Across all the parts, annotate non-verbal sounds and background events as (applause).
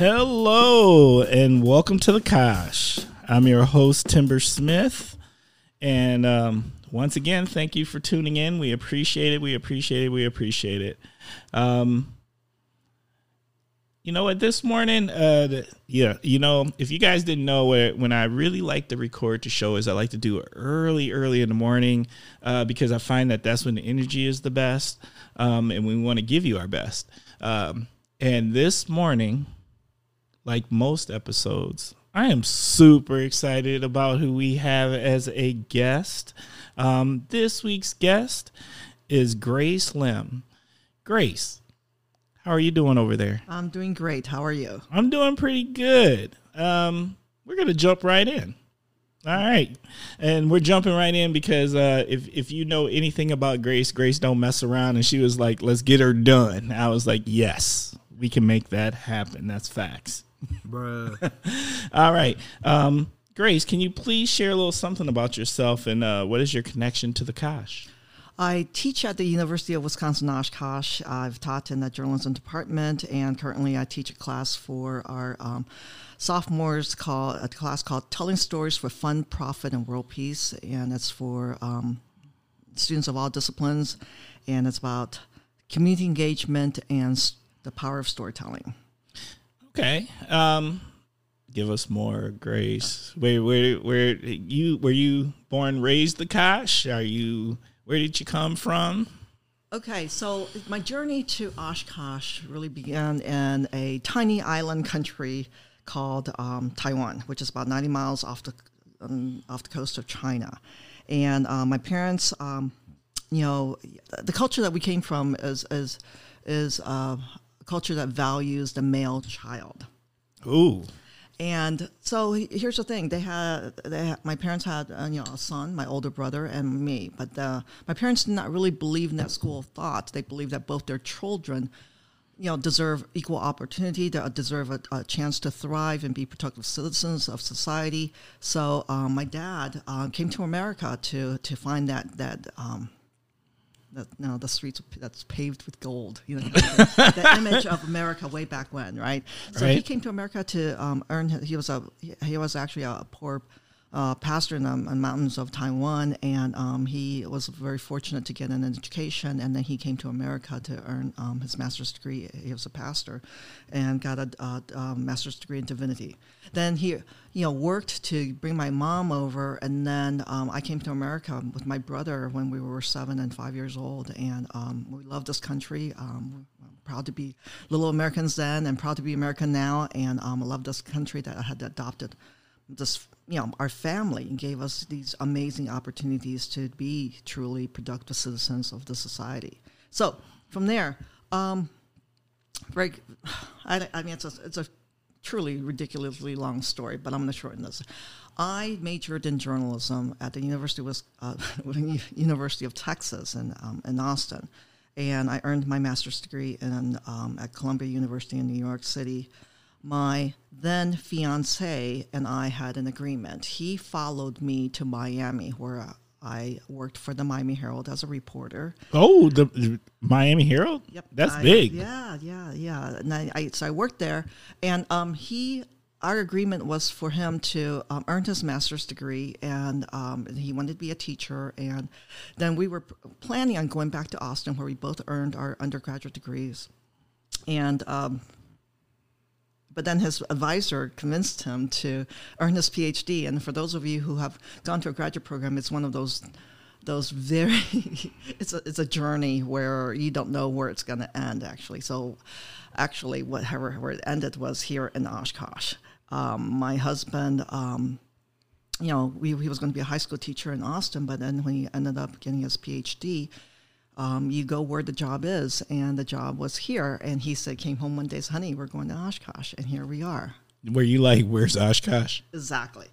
Hello and welcome to the Kosh. I'm your host Timber Smith, and um, once again, thank you for tuning in. We appreciate it. We appreciate it. We appreciate it. Um, you know what? This morning, uh, yeah, you know, if you guys didn't know, when I really like to record the show is I like to do it early, early in the morning, uh, because I find that that's when the energy is the best, um, and we want to give you our best. Um, and this morning, like most episodes, I am super excited about who we have as a guest. Um, this week's guest is Grace Lim. Grace, how are you doing over there? I'm doing great. How are you? I'm doing pretty good. Um, we're gonna jump right in. All right, and we're jumping right in because uh, if if you know anything about Grace, Grace don't mess around, and she was like, "Let's get her done." I was like, "Yes, we can make that happen. That's facts." Bruh. (laughs) All right. Um, Grace, can you please share a little something about yourself and uh, what is your connection to the Kosh? I teach at the University of Wisconsin Oshkosh. I've taught in the journalism department, and currently I teach a class for our um, sophomores called a class called "Telling Stories for Fun, Profit, and World Peace," and it's for um, students of all disciplines, and it's about community engagement and the power of storytelling. Okay. Um, give us more grace. Where where where you were you born raised the Kosh? Are you where did you come from? Okay, so my journey to Oshkosh really began in a tiny island country called um, Taiwan, which is about 90 miles off the um, off the coast of China. And uh, my parents, um, you know, the culture that we came from is is is uh, culture that values the male child. Ooh. And so here's the thing: they had, they had my parents had uh, you know a son, my older brother, and me. But uh, my parents did not really believe in that school of thought. They believed that both their children, you know, deserve equal opportunity, they deserve a, a chance to thrive and be productive citizens of society. So um, my dad uh, came to America to to find that that um, that know, the streets that's paved with gold. You know, the, the, image of America way back when, right? So right. he came to America to um, earn. He was a he was actually a poor uh, pastor in the mountains of Taiwan, and um, he was very fortunate to get an education. And then he came to America to earn um, his master's degree. He was a pastor, and got a, a, a, master's degree in divinity. Then he, you know, worked to bring my mom over, and then um, I came to America with my brother when we were seven and five years old, and um, we love this country. Um, proud to be little Americans then, and proud to be American now, and um, I love this country that I had adopted this you know our family gave us these amazing opportunities to be truly productive citizens of the society. So from there um (sighs) I, I mean it's a, it's a truly ridiculously long story but i'm going to shorten this. I majored in journalism at the university of uh, (laughs) university of texas in, um, in austin and i earned my master's degree in um, at columbia university in new york city my then fiance and I had an agreement. He followed me to Miami, where I worked for the Miami Herald as a reporter. Oh, the Miami Herald. Yep, that's I, big. Yeah, yeah, yeah. And I, I, so I worked there, and um, he. Our agreement was for him to um, earn his master's degree, and um, he wanted to be a teacher. And then we were planning on going back to Austin, where we both earned our undergraduate degrees. And um, but then his advisor convinced him to earn his PhD. And for those of you who have gone to a graduate program, it's one of those those very (laughs) it's a it's a journey where you don't know where it's going to end actually. So actually, whatever where it ended was here in Oshkosh. Um, my husband. Um, you know, we, he was going to be a high school teacher in Austin, but then when he ended up getting his PhD, um, you go where the job is, and the job was here. And he said, came home one day, honey, we're going to Oshkosh, and here we are. Were you like, where's Oshkosh? Exactly.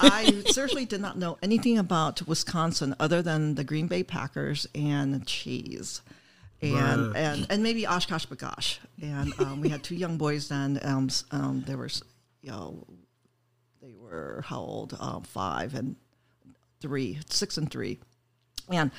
I (laughs) certainly did not know anything about Wisconsin other than the Green Bay Packers and cheese. And, and and maybe OshKosh B'gosh. And um, we had two young boys then. Um, um, they were, you know, they were how old? Um, five and three, six and three. And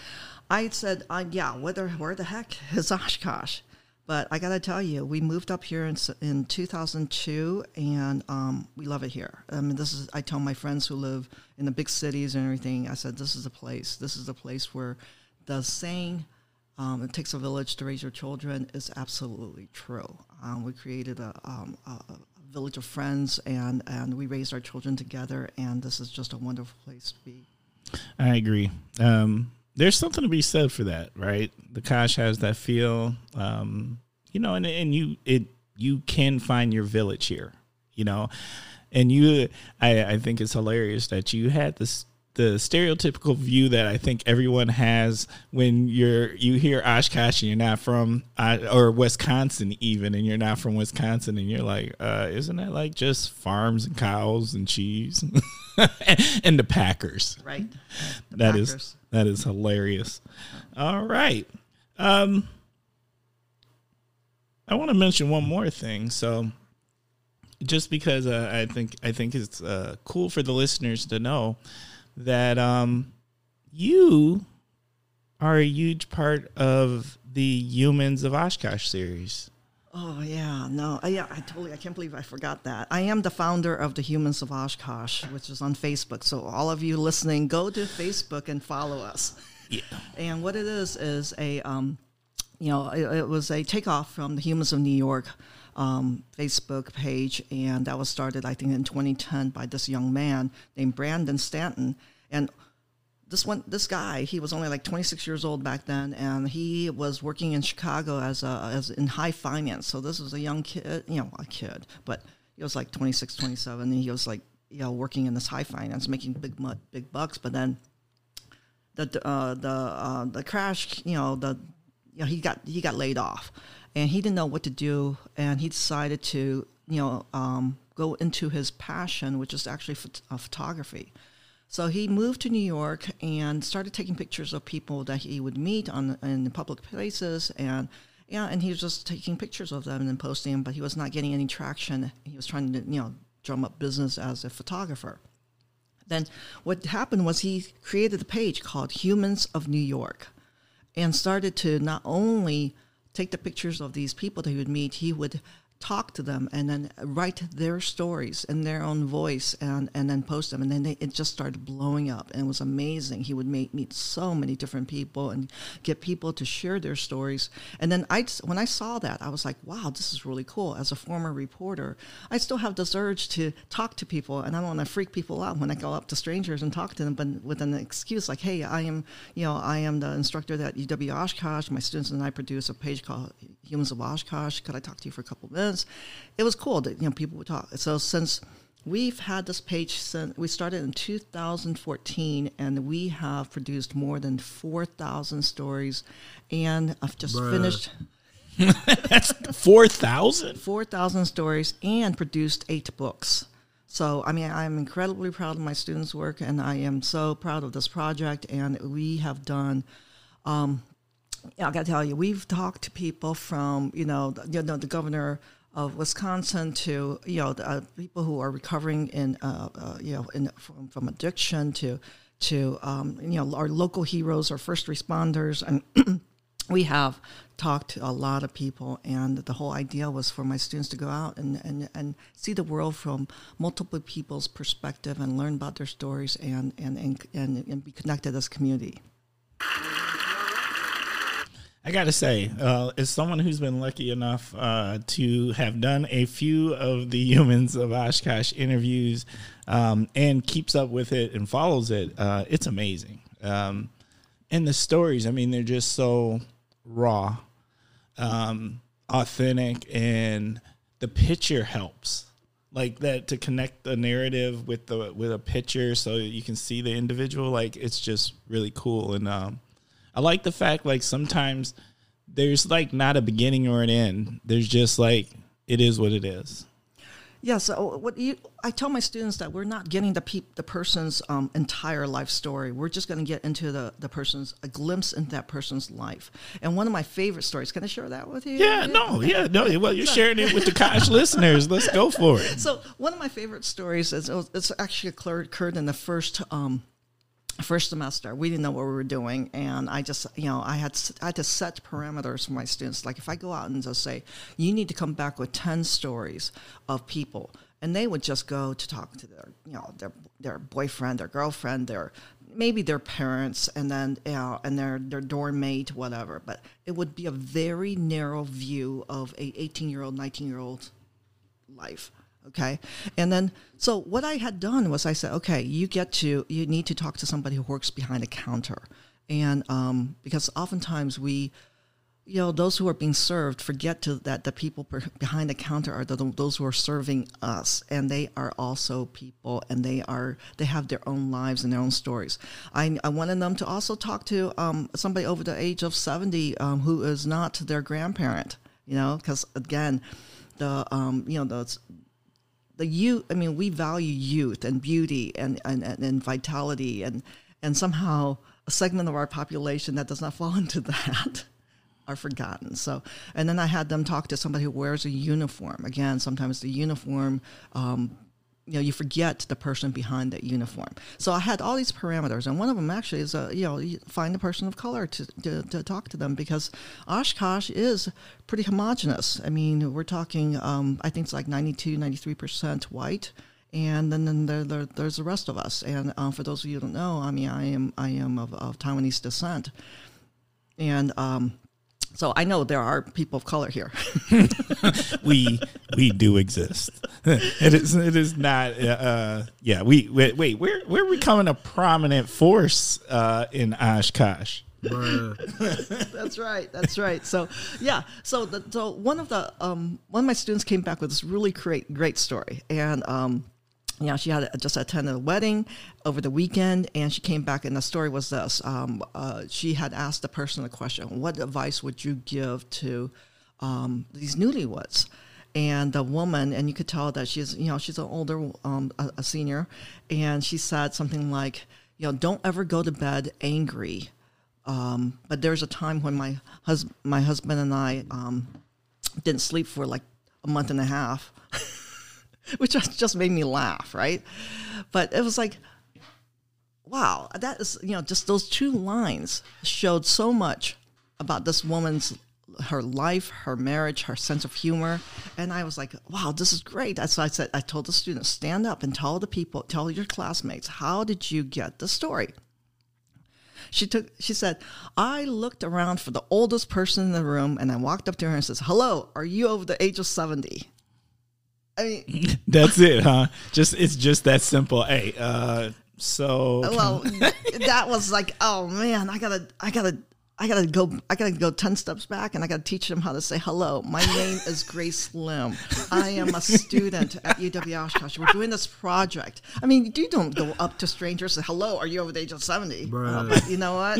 I said, uh, yeah, where the, heck (laughs) is Oshkosh? But I got to tell you, we moved up here in, in 2002, and um, we love it here. I mean, this is I tell my friends who live in the big cities and everything. I said, this is a place. This is a place where the saying um, "it takes a village to raise your children" is absolutely true. Um, we created a, um, a, a village of friends, and and we raised our children together. And this is just a wonderful place to be. I agree. Um, there's something to be said for that, right? The Kosh has that feel, um, you know, and and you it you can find your village here, you know, and you I I think it's hilarious that you had this the stereotypical view that I think everyone has when you're you hear Oshkosh and you're not from uh, or Wisconsin even and you're not from Wisconsin and you're like uh, isn't that like just farms and cows and cheese (laughs) and the Packers Right. The that is Packers. That is hilarious. All right. Um I want to mention one more thing. So just because uh, I think I think it's uh, cool for the listeners to know that um you are a huge part of the Humans of Oshkosh series. Oh yeah, no, uh, yeah, I totally, I can't believe I forgot that. I am the founder of the Humans of Oshkosh, which is on Facebook. So all of you listening, go to Facebook and follow us. Yeah. And what it is is a, um, you know, it, it was a takeoff from the Humans of New York um, Facebook page, and that was started, I think, in 2010 by this young man named Brandon Stanton, and this one this guy he was only like 26 years old back then and he was working in chicago as a as in high finance. So this was a young kid you know a kid but he was like 26 27 and he was like you know working in this high finance making big big bucks but then the uh, the uh, the crash you know the you know he got he got laid off and he didn't know what to do and he decided to you know um, go into his passion which is actually phot- uh, photography so he moved to New York and started taking pictures of people that he would meet on in public places and yeah, and he was just taking pictures of them and posting them, but he was not getting any traction. He was trying to, you know, drum up business as a photographer. Then what happened was he created a page called Humans of New York and started to not only take the pictures of these people that he would meet, he would talk to them and then write their stories in their own voice and, and then post them. And then they, it just started blowing up and it was amazing. He would meet, meet so many different people and get people to share their stories. And then I, when I saw that, I was like, wow, this is really cool. As a former reporter, I still have this urge to talk to people and I don't want to freak people out when I go up to strangers and talk to them, but with an excuse like, hey, I am, you know, I am the instructor at UW Oshkosh. My students and I produce a page called Humans of Oshkosh. Could I talk to you for a couple of It was cool that, you know, people would talk. So since we've had this page since we started in 2014 and we have produced more than 4,000 stories and I've just finished (laughs) That's 4,000? 4,000 stories and produced eight books. So, I mean, I'm incredibly proud of my students' work, and I am so proud of this project. And we have done, um, I got to tell you, we've talked to people from, you know, the, you know, the governor of Wisconsin to, you know, uh, people who are recovering in, uh, uh, you know, in, from, from addiction to, to, um, you know, our local heroes, our first responders, and (clears throat) we have talked to a lot of people and the whole idea was for my students to go out and, and, and see the world from multiple people's perspective and learn about their stories and, and, and, and, and be connected as community. I got to say, uh, as someone who's been lucky enough uh, to have done a few of the (laughs) humans of Oshkosh interviews um, and keeps up with it and follows it, uh, it's amazing. Um, and the stories, I mean, they're just so raw, um, authentic, and the picture helps. Like that to connect the narrative with the with a picture, so you can see the individual. Like it's just really cool, and um, I like the fact like sometimes there's like not a beginning or an end. There's just like it is what it is. Yeah, so what you, I tell my students that we're not getting the peop, the person's um, entire life story. We're just going to get into the, the person's a glimpse into that person's life. And one of my favorite stories. Can I share that with you? Yeah, no, yeah, no. Well, you're sharing it with the (laughs) Kosh listeners. Let's go for it. So one of my favorite stories is it's actually occurred, occurred in the first um, first semester we didn't know what we were doing and i just you know i had i had to set parameters for my students. Like if i go out and just say you need to come back with 10 stories of people and they would just go to talk to their you know their their boyfriend their girlfriend their maybe their parents and then you know, and their their dorm mate whatever. But it would be a very narrow view of a 18 year old 19 year old life okay? And then so what i had done was i said okay you get to you need to talk to somebody who works behind a counter. And um, because oftentimes we you know those who are being served forget to that the people behind the counter are the, those who are serving us. And they are also people and they are they have their own lives and their own stories. I, I wanted them to also talk to um, somebody over the age of 70 um, who is not their grandparent you know? Because again the um, you know the the youth i mean we value youth and beauty and, and, and vitality and and somehow a segment of our population that does not fall (laughs) into that are forgotten. So and then i had them talk to somebody who wears a uniform. Again sometimes the uniform um, you know you forget the person behind that uniform. So i had all these parameters and one of them actually is uh, you know you find a person of color to, to, to, talk to them because oshkosh is pretty homogenous. I mean we're talking um, i think it's like 92 93% white and then, then there, there, there's the rest of us. And uh, for those of you who don't know i mean i am i am of, of taiwanese descent. And um, so I know there are people of color here. (laughs) we we do exist. (laughs) it is it is not. Uh, yeah, we wait, wait. We're we're becoming a prominent force uh, in Oshkosh. that's right. That's right. So yeah. So the, so one of the um, one of my students came back with this really great great story, and um, you know, she had just attended a wedding over the weekend, and she came back, and the story was this: um, uh, she had asked the person the question, "What advice would you give to um, these newlyweds?" And the woman, and you could tell that she's, you know, she's an older, um, a, a, senior, and she said something like, "You know, don't ever go to bed angry." Um, but there's a time when my hus- my husband and I um, didn't sleep for like a month and a half. (laughs) (laughs) which just made me laugh, right? But it was like, wow, that is, you know, just those two lines showed so much about this woman's her life, her marriage, her sense of humor. And I was like, wow, this is great. That's why I said, I told the students, stand up and tell the people, tell your classmates, how did you get the story? She took she said, I looked around for the oldest person in the room and I walked up to her and says, Hello, are you over the age of 70? I mean, (laughs) that's it, huh? Just it's just that simple. Hey, uh, so well, (laughs) that was like, oh man, I gotta, I gotta, I gotta go, I gotta go ten steps back, and I gotta teach them how to say hello. My name is Grace Lim. I am a student at UW Oshkosh. We're doing this project. I mean, you don't go up to strangers and say hello. Are you over the age of seventy? Uh, but you know what?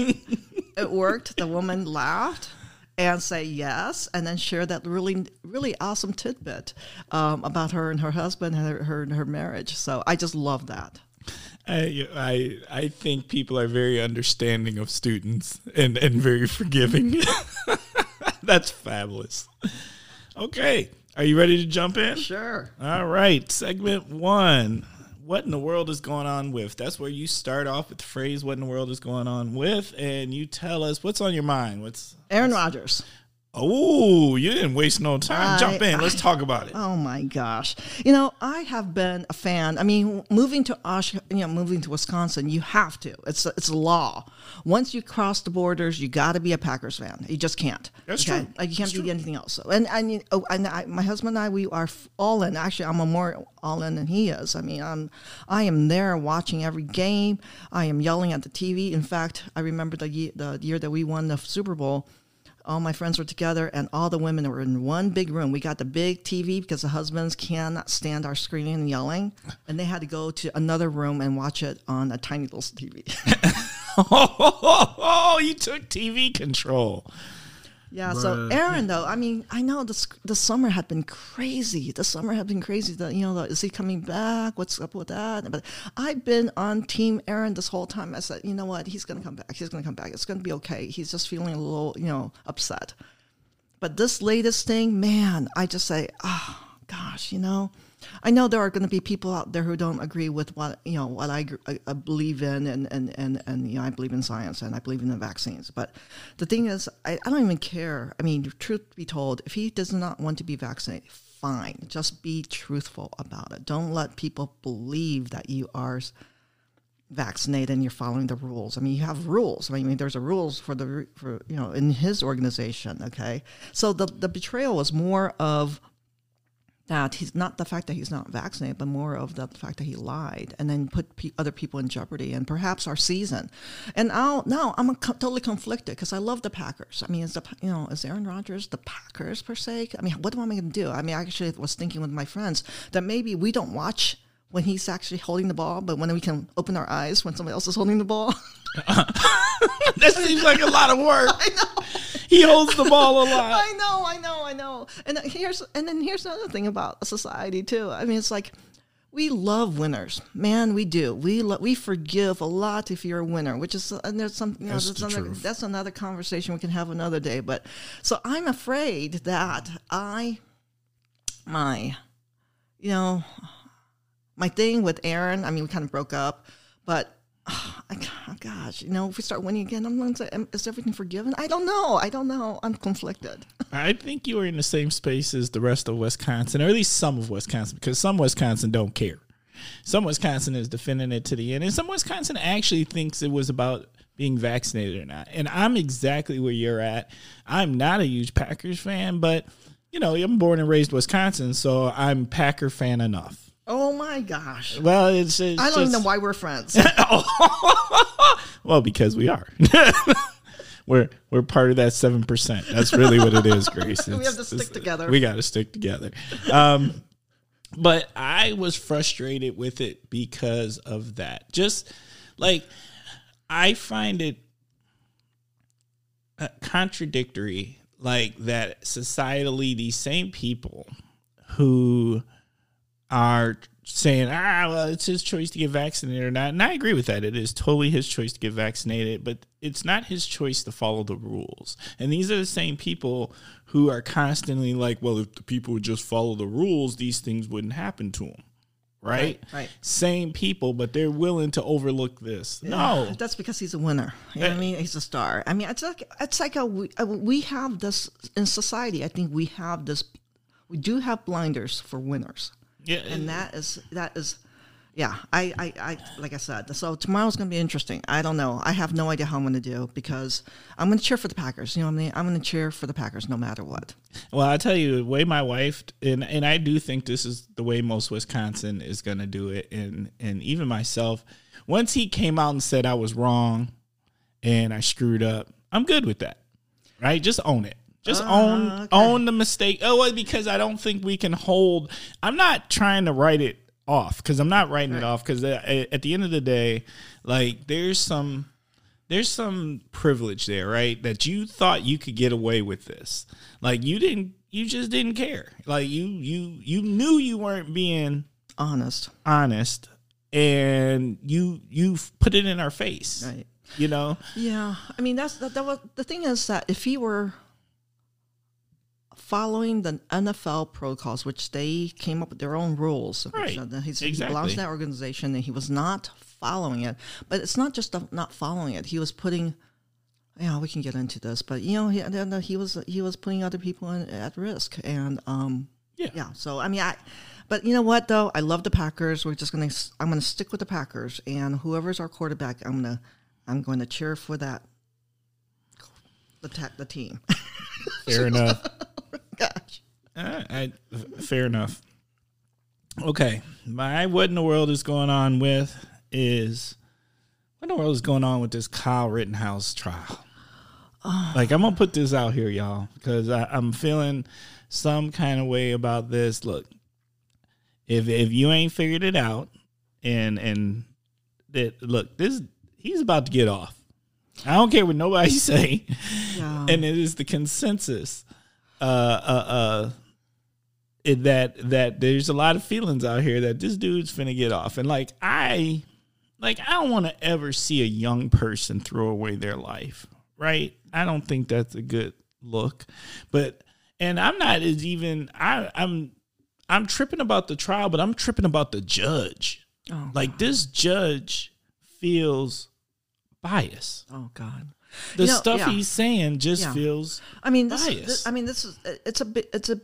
it worked. The woman laughed and say yes, and then share that really, really awesome tidbit um, about her and her husband and her, her, and her marriage. So I just love that. I, I I think people are very understanding of students and, and very forgiving. (laughs) That's fabulous. Okay. Are you ready to jump in? Sure. All right. Segment one what in the world is going on with? That's where you start off with the phrase "What in the world is going on with," and you tell us what's on your mind. What's Aaron Rodgers? Oh, you didn't waste no time. I, Jump in. Let's talk about it. Oh my gosh. You know, I have been a fan. I mean, moving to Osh, you know, moving to Wisconsin, you have to. It's it's law. Once you cross the borders, you got to be a Packers fan. You just can't. That's okay? true. Like you can't That's be true. anything else. And and, oh, and I, my husband and I, we are all in. Actually, I'm a more all in than he is. I mean, I'm I am there watching every game. I am yelling at the TV. In fact, I remember the the year that we won the Super Bowl all my friends were together and all the women were in one big room. We got the big TV because the husbands cannot stand our screaming and yelling. And they had to go to another room and watch it on a tiny little TV. (laughs) oh, you took TV control. Yeah. So Aaron, though, I mean, I know the the summer had been crazy. The summer had been crazy. The, you know, the, is he coming back? What's up with that? But I've been on Team Aaron this whole time. I said, you know what? He's going to come back. He's going to come back. It's going to be okay. He's just feeling a little, you know, upset. But this latest thing, man, I just say, oh gosh, you know, I know there are going to be people out there who don't agree with what you know what I, I, believe in, and, and and and you know I believe in science and I believe in the vaccines. But the thing is, I, I don't even care. I mean, truth be told, if he does not want to be vaccinated, fine. Just be truthful about it. Don't let people believe that you are vaccinated and you're following the rules. I mean, you have rules. I mean, there's a rules for the for you know in his organization. Okay, so the the betrayal was more of that he's not the fact that he's not vaccinated, but more of the fact that he lied and then put other people in jeopardy and perhaps our season. And now, now I'm co- totally conflicted because I love the Packers. I mean, is the you know is Aaron Rodgers the Packers per se? I mean, what am I going to do? I mean, I actually was thinking with my friends that maybe we don't watch when he's actually holding the ball, but when we can open our eyes when somebody else is holding the ball. (laughs) (laughs) that seems like a lot of work. I know. He holds the ball a lot. I know, I know, I know. And uh, here's and then here's another thing about society too. I mean, it's like we love winners, man. We do. We lo- we forgive a lot if you're a winner, which is and there's some you know, That's that's, the another, that's another conversation we can have another day. But so I'm afraid that I my you know my thing with Aaron. I mean, we kind of broke up, but. (sighs) Oh, gosh, you know, if we start winning again, I'm going to is everything forgiven? I don't know. I don't know. I'm conflicted. (laughs) I think you are in the same space as the rest of Wisconsin, or at least some of Wisconsin, because some Wisconsin don't care. Some Wisconsin is defending it to the end, and some Wisconsin actually thinks it was about being vaccinated or not. And I'm exactly where you're at. I'm not a huge Packers fan, but you know, I'm born and raised Wisconsin, so I'm Packer fan enough. Oh my gosh. Well, it's, it's I don't even know why we're friends. (laughs) (laughs) well, because we are. (laughs) we're we're part of that seven percent. That's really what it is, Grace. We have to stick together. We got to stick together. Um, but I was frustrated with it because of that. Just like I find it uh, contradictory, like that societally, these same people who are saying, ah, well, it's his choice to get vaccinated or not. And I agree with that. It is totally his choice to get vaccinated, but it's not his choice to follow the rules. And these are the same people who are constantly like, well, if the people would just follow the rules, these things wouldn't happen to them. Right? Right, right. Same people, but they're willing to overlook this. No. That's because he's a winner. You know what I mean? He's a star. I mean, it's like it's like a we, uh, we have this in society. I think we have this. We do have blinders for winners, Yeah. and that is that is. Yeah, I, I, I, like I said, so tomorrow's going to be interesting. I don't know. I have no idea how I'm going to do because I'm going to cheer for the Packers. You know what I mean? I'm going to cheer for the Packers no matter what. Well, I tell you, the way my wife and and I do think this is the way most Wisconsin is going to do it, and and even myself. Once he came out and said I was wrong, and I screwed up, I'm good with that. Right? Just own it. Just own ah, okay. own the mistake. Oh, because I don't think we can hold. I'm not trying to write it off because I'm not writing it off because uh, at the end of the day, like there's some there's some privilege there, right? That you thought you could get away with this. Like you didn't you just didn't care. Like you you you knew you weren't being Honest, honest and you you put it in our face. right? You know? Yeah, I mean that's that, that was the thing is that if he were following the NFL protocols, which they came up with their own rules, Right. so that he's, he Exactly. belongs to that organization, and he was not following it. But it's not just the not following it; he was putting. Yeah, we can get into this, but you know, he, he was he was putting other people in, at risk, and um, Yeah. yeah. So I mean, I, but you know what though, I love the Packers. We're just gonna I'm gonna stick with the Packers, and whoever's our quarterback, I'm gonna I'm going to cheer for that the ta- the team. (laughs) Fair enough. I, fair enough. Okay, my what in the world is going on with is what in the world is going on with this Kyle Rittenhouse trial? Like I'm gonna put this out here, y'all, because I'm feeling some kind of way about this. Look, if if you ain't figured it out, and and that look, this he's about to get off. I don't care what nobody (laughs) say, Yeah. and it is the consensus uh, uh, uh, that that there's a lot of feelings out here that this dude's finna get off, and like I, like I don't want to ever see a young person throw away their life, right? I don't think that's a good look, but and I'm not as even I I'm I'm tripping about the trial, but I'm tripping about the judge. Oh, Like this judge feels biased. oh God. The You know, stuff yeah. he's saying just Yeah. feels I mean, this, bias. this. I mean, this is. It's a bit. It's a.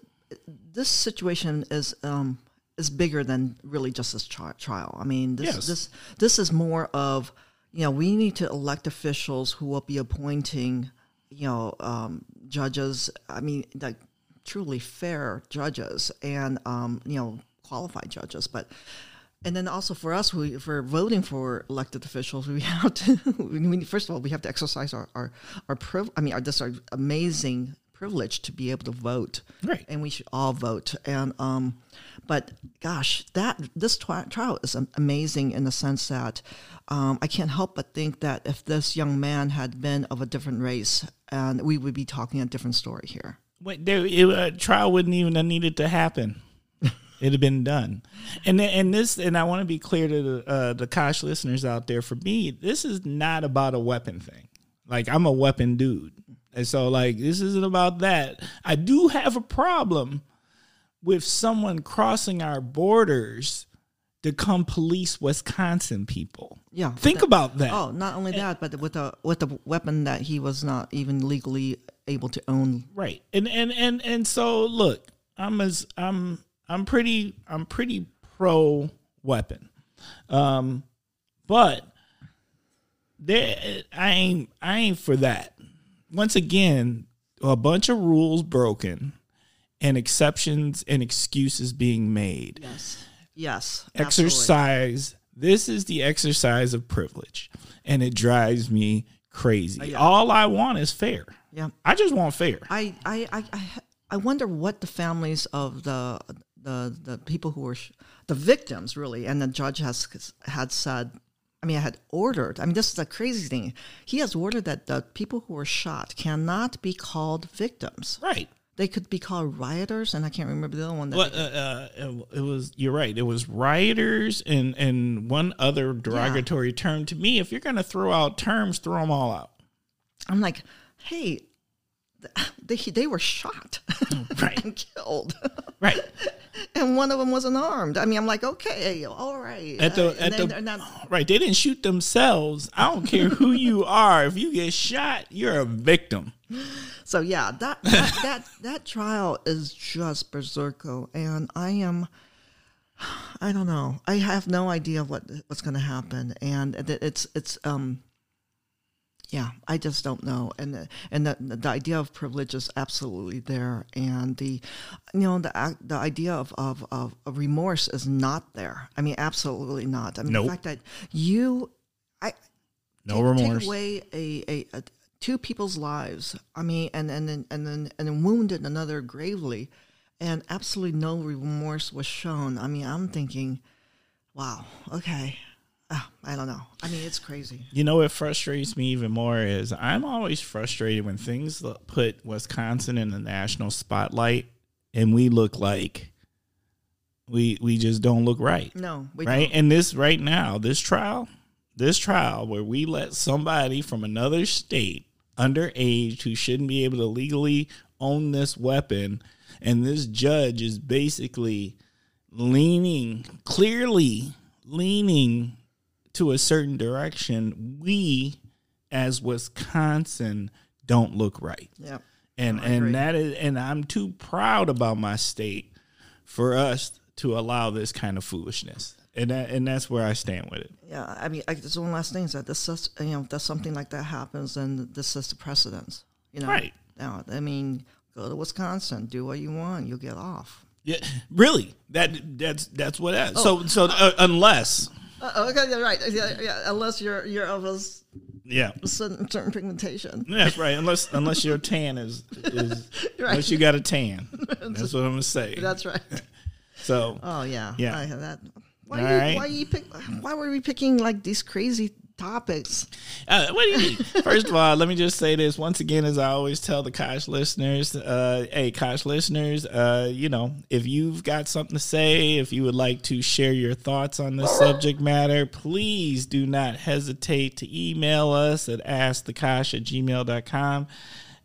This situation is um is bigger than really just this tri- trial. I mean, this Yes. this this is more of you know we need to elect officials who will be appointing you know um, judges. I mean, like truly fair judges and um, you know qualified judges, but. And then also for us, we for voting for elected officials, we (laughs) have to. We, first of all, we have to exercise our our, our priv- I mean, our, this our amazing privilege to be able to vote, Right. And we should all vote. And um, but gosh, that this twi- trial is amazing in the sense that um, I can't help but think that if this young man had been of a different race, and we would be talking a different story here. Wait, there, it, uh, trial wouldn't even have needed to happen. (laughs) It'd have been done, and and this and I want to be clear to the uh, the Kosh listeners out there. For me, this is not about a weapon thing. Like I'm a weapon dude, and so like this isn't about that. I do have a problem with someone crossing our borders to come police Wisconsin people. Yeah, Think that- about that. Oh, not only that, but with a with a weapon that he was not even legally able to own. Right. And and and and so look, I'm as I'm I'm pretty I'm pretty pro weapon. Um but there I ain't I ain't for that. Once again, a bunch of rules broken and exceptions and excuses being made. Yes. Yes. absolutely. Exercise. This is the exercise of privilege and it drives me crazy. Oh, yeah. All I want is fair. Yeah. I just want fair. I, I, I, I, I wonder what the families of the the the people who were sh- the victims really, and the judge has had said. I mean, I had ordered. I mean, this is the crazy thing. He has ordered that the people who were shot cannot be called victims. Right. They could be called rioters, and I can't remember the other one. That Well, uh, uh, it, was. You're right. It was rioters and and one other derogatory term to me. If you're going to throw out terms, throw them all out. I'm like, hey, (sighs) they they were shot (laughs) Right. and killed. Right. (laughs) and one of them wasn't armed. I mean, I'm like, okay, all right. At the Uh, at the not- (sighs) right. They didn't shoot themselves. I don't care who you (laughs) are. If you get shot, you're a victim. (gasps) so yeah, that that, that that trial is just berserko, and I am. (sighs) I don't know. I have no idea what what's going to happen, and it- it's it's um. Yeah, I just don't know, and the- and the the idea of privilege is absolutely there, and the, you know, the the idea of of, of, remorse is not there. I mean, absolutely not. I mean, Nope. the fact that you, I, No take, remorse. Take away a, a, a two people's lives. I mean, and and then and then and then wounded another gravely, and absolutely no remorse was shown. I mean, I'm thinking, wow, okay, I don't know. I mean, it's crazy. You know what frustrates me even more is I'm always frustrated when things put Wisconsin in the national spotlight and we look like we we just don't look right. No, we right? don't. And this right now, this trial, this trial where we let somebody from another state underage who shouldn't be able to legally own this weapon and this judge is basically leaning clearly leaning to a certain direction we as Wisconsin don't look right Yep. and agree. and that is and I'm too proud about my state for us to allow this kind of foolishness. And that and that's where I stand with it. Yeah, I mean, I, there's one last thing is that this is, you know, if there's something like that happens, then this is the precedence. You know, Right. Now, I mean, go to Wisconsin, do what you want, you'll get off. Yeah, really. That that's that's what. That, so so uh, unless Uh, okay, yeah, right. Yeah, yeah, unless you're you're of a yeah, certain, certain pigmentation. that's right. Unless unless your tan is is (laughs) right. unless you got a tan. (laughs) That's what I'm gonna say. That's right. (laughs) So Oh yeah, Yeah. I have that. Why All you, right. why you pick? Why were we picking like these crazy topics? Uh, what do you mean? First of all, let me just say this once again, as I always tell the Kosh listeners, uh, hey, Kosh listeners, uh, you know, if you've got something to say, if you would like to share your thoughts on this subject matter, please do not hesitate to email us at askthekosh at gmail.com.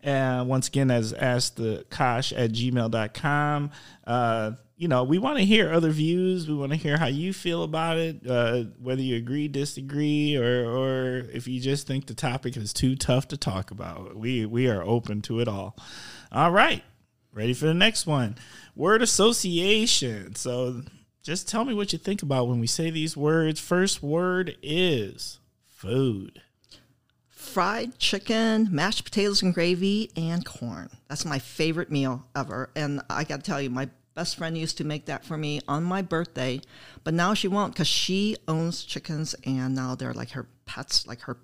Uh, once again, as asked the kosh at gmail.com. Uh, you know, we want to hear other views. We want to hear how you feel about it, uh, whether you agree, disagree, or or if you just think the topic is too tough to talk about. We we are open to it all. All right, ready for the next one. Word association. So just tell me what you think about when we say these words. First word is food. fried chicken, mashed potatoes and gravy, and corn. That's my favorite meal ever. And I got to tell you, my best friend used to make that for me on my birthday, but now she won't because she owns chickens and now they're like her pets, like her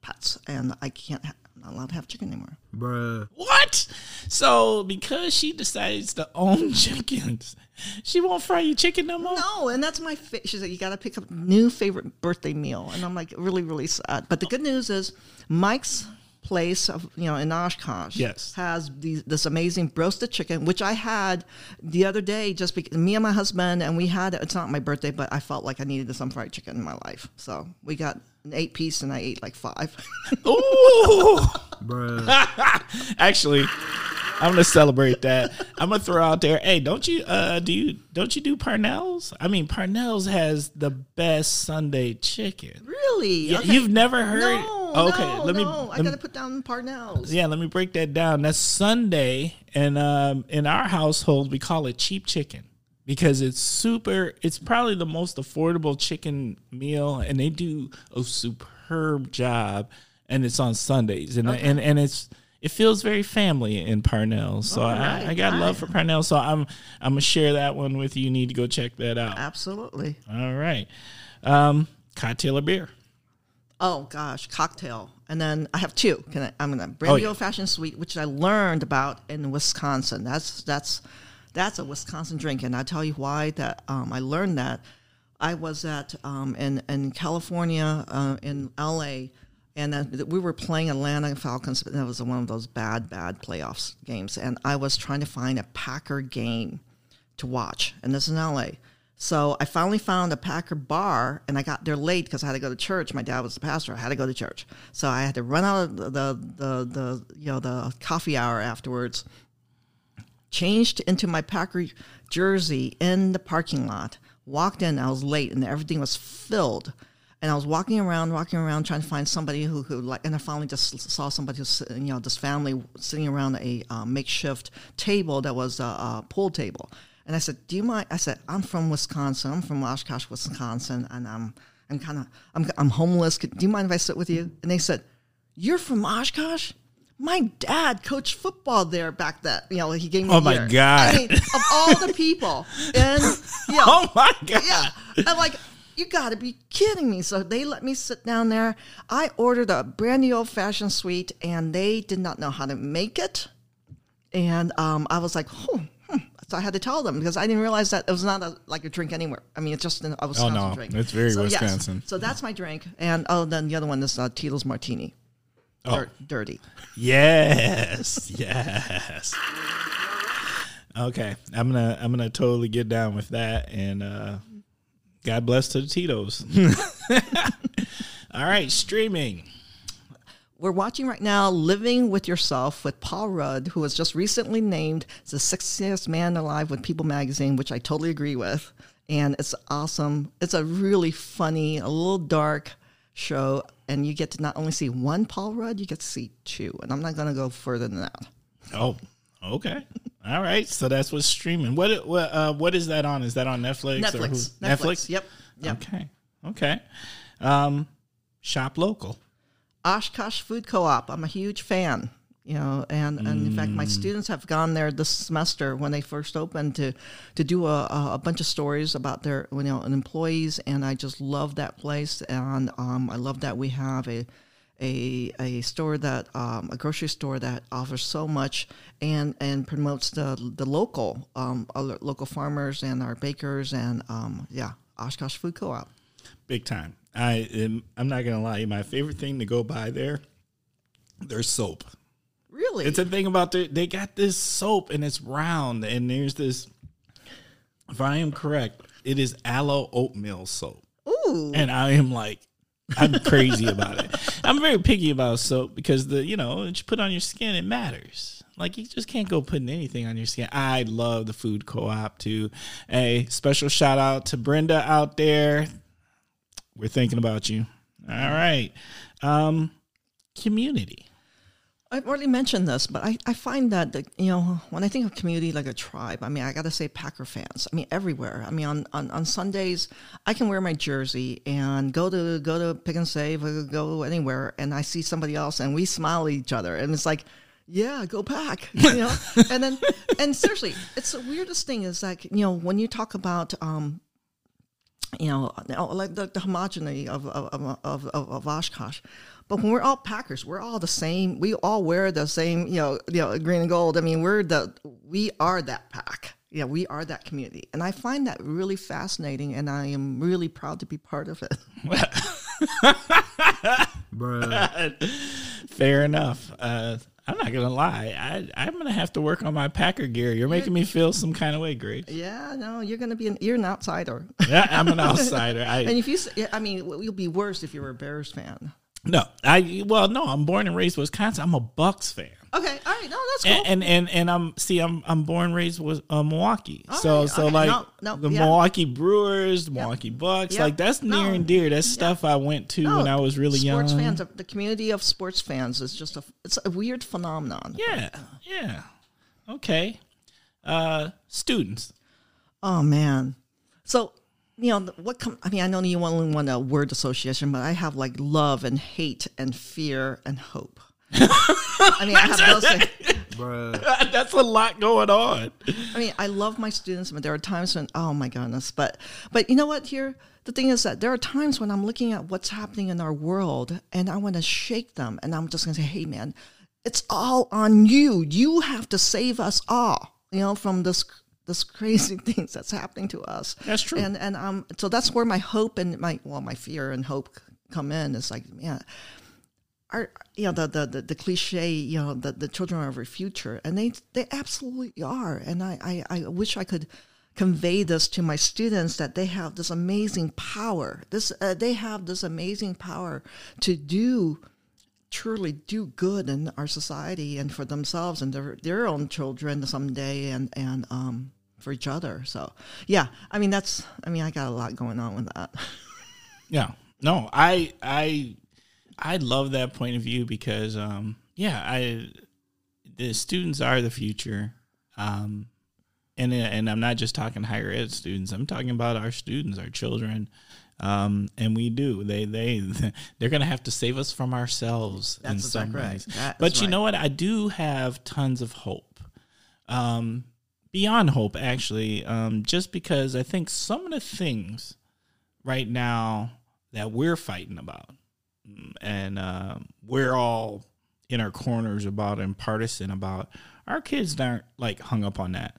pets. And I can't, ha- I'm not allowed to have chicken anymore. Bruh. What? So because she decides to own (laughs) chickens, she won't fry your chicken no more. No, and that's my. Fa- she said you got to pick up a new favorite birthday meal, and I'm like really, really sad. But the good news is Mike's place of you know in Oshkosh Yes. has these, this amazing roasted chicken, which I had the other day. Just because me and my husband, and we had it's not my birthday, but I felt like I needed some fried chicken in my life, so we got an eight piece, and I ate like five. (laughs) Ooh. (laughs) Actually, I'm gonna celebrate that. I'm gonna throw out there. Hey, don't you uh do you don't you do Parnell's? I mean, Parnell's has the best Sunday chicken. really? Yeah, Okay. You've never heard? No, okay, no, let me. no. I let me- got to put down Parnell's. yeah, let me break that down. That's Sunday, and um, in our household, we call it cheap chicken because it's super. It's probably the most affordable chicken meal, and they do a superb job. And it's on Sundays, and and and it's it feels very family in Parnell. So I, right, I got all love for Parnell. So I'm I'm gonna share that one with you. You need to go check that out. Absolutely. All right, um, cocktail or beer. Oh gosh, cocktail, and then I have two. Can I, I'm gonna brandy yeah. old fashioned sweet, which I learned about in Wisconsin. That's that's that's a Wisconsin drink, and I tell you why that um, I learned that. I was at um, in in California uh, in L.A. And we were playing Atlanta Falcons. But that was one of those bad, bad playoffs games. And I was trying to find a Packer game to watch, and this is in LA. So I finally found a Packer bar, and I got there late because I had to go to church. My dad was the pastor; I had to go to church, so I had to run out of the the, the you know the coffee hour afterwards. Changed into my Packer jersey in the parking lot. Walked in, I was late, and everything was filled. And I was walking around, walking around, trying to find somebody who, who like, and I finally just saw somebody who's, you know, this family sitting around a uh, makeshift table that was a, a pool table. And I said, "Do you mind?" I said, "I'm from Wisconsin. I'm from Oshkosh, Wisconsin, and I'm, I'm kind of, I'm, I'm homeless. Could- Do you mind if I sit with you?" And they said, "You're from Oshkosh." My dad coached football there back then. You know, he gave me. Oh my year. God. I mean, of all the people, (laughs) and you know, Oh my god! yeah. I'm like, you got to be kidding me. So they let me sit down there. I ordered a brandy old fashioned sweet, and they did not know how to make it. And um, I was like, oh, hmm. so I had to tell them because I didn't realize that it was not a, like a drink anywhere. I mean, it's just an, a Wisconsin Oh, no. drink. It's very so, yes. Wisconsin. So that's my drink. And oh, then the other one is uh, Tito's Martini. Oh. Dir- dirty. Yes, yes. Okay, I'm gonna I'm gonna totally get down with that, and uh, God bless to the Tito's. (laughs) All right, streaming. We're watching right now Living with Yourself with Paul Rudd, who was just recently named the sexiest man alive with People magazine, which I totally agree with. And it's awesome. It's a really funny, a little dark show. And you get to not only see one Paul Rudd, you get to see two. And I'm not going to go further than that. Oh, okay. All right, so that's what's streaming. What what uh, what is that on? Is that on Netflix? Or who? Netflix. Netflix. Yep. Yep. Okay. Okay. Um, shop local. Oshkosh Food Co-op. I'm a huge fan. You know, and, and in fact, my students have gone there this semester when they first opened to to do a, a a bunch of stories about their you know employees, and I just love that place, and um, I love that we have a a a store that um, a grocery store that offers so much and and promotes the the local um, other local farmers and our bakers and um, yeah, Oshkosh Food Co-op. Big time. I am, I'm not gonna lie. My favorite thing to go buy there, their soap. Really, It's a thing about the, they got this soap and it's round and there's this. If I am correct, it is aloe oatmeal soap, ooh. and I am like, I'm crazy about it. I'm very picky about soap because the you know what you put on your skin it matters. Like you just can't go putting anything on your skin. I love the food co-op too. A special shout out to Brenda out there. We're thinking about you. All right. Um, community. I've already mentioned this, but I, I find that, the, you know, when I think of community like a tribe, I mean, I got to say Packer fans. I mean, everywhere. I mean, on, on, on Sundays, I can wear my jersey and go to go to Pick 'n Save go anywhere, and I see somebody else, and we smile at each other, and it's like, yeah, go pack, (laughs) you know. and then, and seriously, it's the weirdest thing is like, you know, when you talk about um, you know, like the, the homogeneity of of, of, of, of Oshkosh. But when we're all Packers, we're all the same. We all wear the same, you know, you know, green and gold. I mean, we're the we are that pack. Yeah, we are that community, and I find that really fascinating, and I am really proud to be part of it. (laughs) Bruh. Fair enough. Uh, I'm not gonna lie. I I'm gonna have to work on my Packer gear. You're making me feel some kind of way, Grace. yeah, no, you're gonna be an you're an outsider, Yeah, I'm an outsider. (laughs) and if you, I mean, you'll be worse if you're a Bears fan. No. I well, no. I'm born and raised Wisconsin. I'm a Bucks fan. Okay, all right, no, that's cool. And, and and and I'm see I'm I'm born and raised with uh, Milwaukee. so right, so okay. like No, no, the yeah. Milwaukee Brewers, the Milwaukee Bucks, Yep. like that's near No. and dear. That's stuff I went to when I was really sports young. fans, the community of sports fans is just a it's a weird phenomenon. Yeah, yeah. Okay. Uh, students. Oh man. So you know what? Com- I mean, I know you only want a word association, but I have like love and hate and fear and hope. I mean, I have those. Things. Bruh. (laughs) that's a lot going on. I mean, I love my students, but there are times when, oh my goodness, but but you know what? Here, the thing is that there are times when I'm looking at what's happening in our world, and I want to shake them, and I'm just going to say, hey, man, it's all on you. You have to save us all, you know, from this this crazy (laughs) things that's happening to us. That's true. And and um, so that's where my hope and my well, my fear and hope come in. It's like, man, our you know the the the, the cliche you know the, the children are our future and they they absolutely are and I, I i wish i could convey this to my students that they have this amazing power this uh, they have this amazing power to do truly do good in our society and for themselves and their their own children someday and and um for each other so yeah i mean that's i mean i got a lot going on with that (laughs) Yeah. No, I I I love that point of view because um yeah, I the students are the future. Um and and I'm not just talking higher ed students. I'm talking about our students, our children. Um and we do. They they (laughs) they're going to have to save us from ourselves in That's some exactly right. ways. That But you right. know what? I do have tons of hope. Um beyond hope actually um just because I think some of the things right now that we're fighting about mm, and uh, we're all in our corners about and partisan about our kids aren't like hung up on that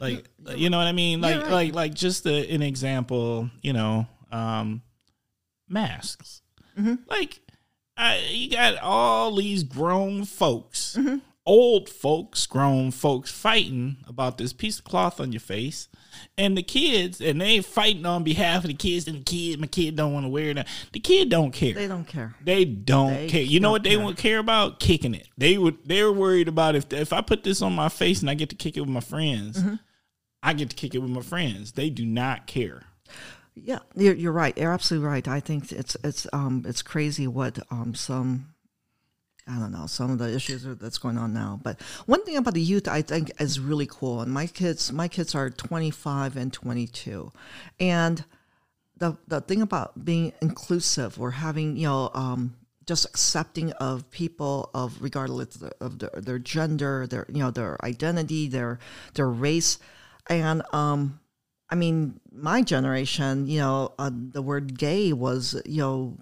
like you know what i mean like right. like like just a, an example you know um masks Mm-hmm. like I, you got all these grown folks Mm-hmm. Old folks grown folks fighting about this piece of cloth on your face and the kids and they fighting on behalf of the kids and the kid my kid don't want to wear that the kid don't care they don't care they don't They care. You know don't what they care. would care about? Kicking it. They would. They were worried about if if I put this on my face and I get to kick it with my friends, Mm-hmm. I get to kick it with my friends. They do not care. Yeah, you're, you're right. You're absolutely right. I think it's it's um it's crazy what um some I don't know some of the issues that's going on now. But one thing about the youth I think is really cool. And my kids my kids are 25 and 22, and the the thing about being inclusive or having you know um just accepting of people of regardless of, their, their gender, their you know their identity, their their race, and um I mean, my generation, you know, uh, the word gay was, you know,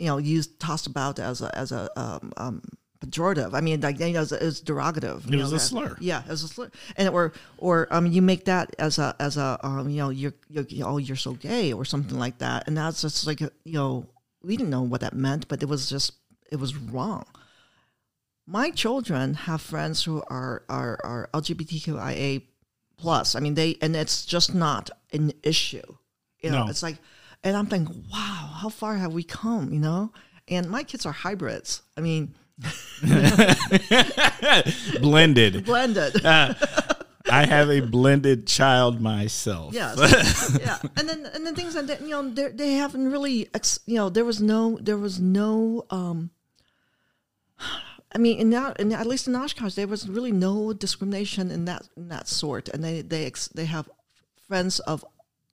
you know, used tossed about as a as a um, um, pejorative. I mean, like you know, it was, derogative. It you was know, a that- slur. Yeah, it was a slur, and or or um, you make that as a as a um, you know, you're, you're oh you're so gay or something like that, and that's just like you know, we didn't know what that meant, but it was just it was wrong my children have friends who are are, are LGBTQIA plus. I mean, they and it's just not an issue. You know, No. it's like, and I'm thinking, wow, how far have we come? You know, and my kids are hybrids. I mean, (laughs) blended. blended. I have a blended child myself. Yes. (laughs) yeah. And then and then things like that, you know, they they haven't really, ex, you know, there was no there was no. um I mean, in that, in, at least in Oshkosh, there was really no discrimination in that in that sort, and they they ex, they have friends of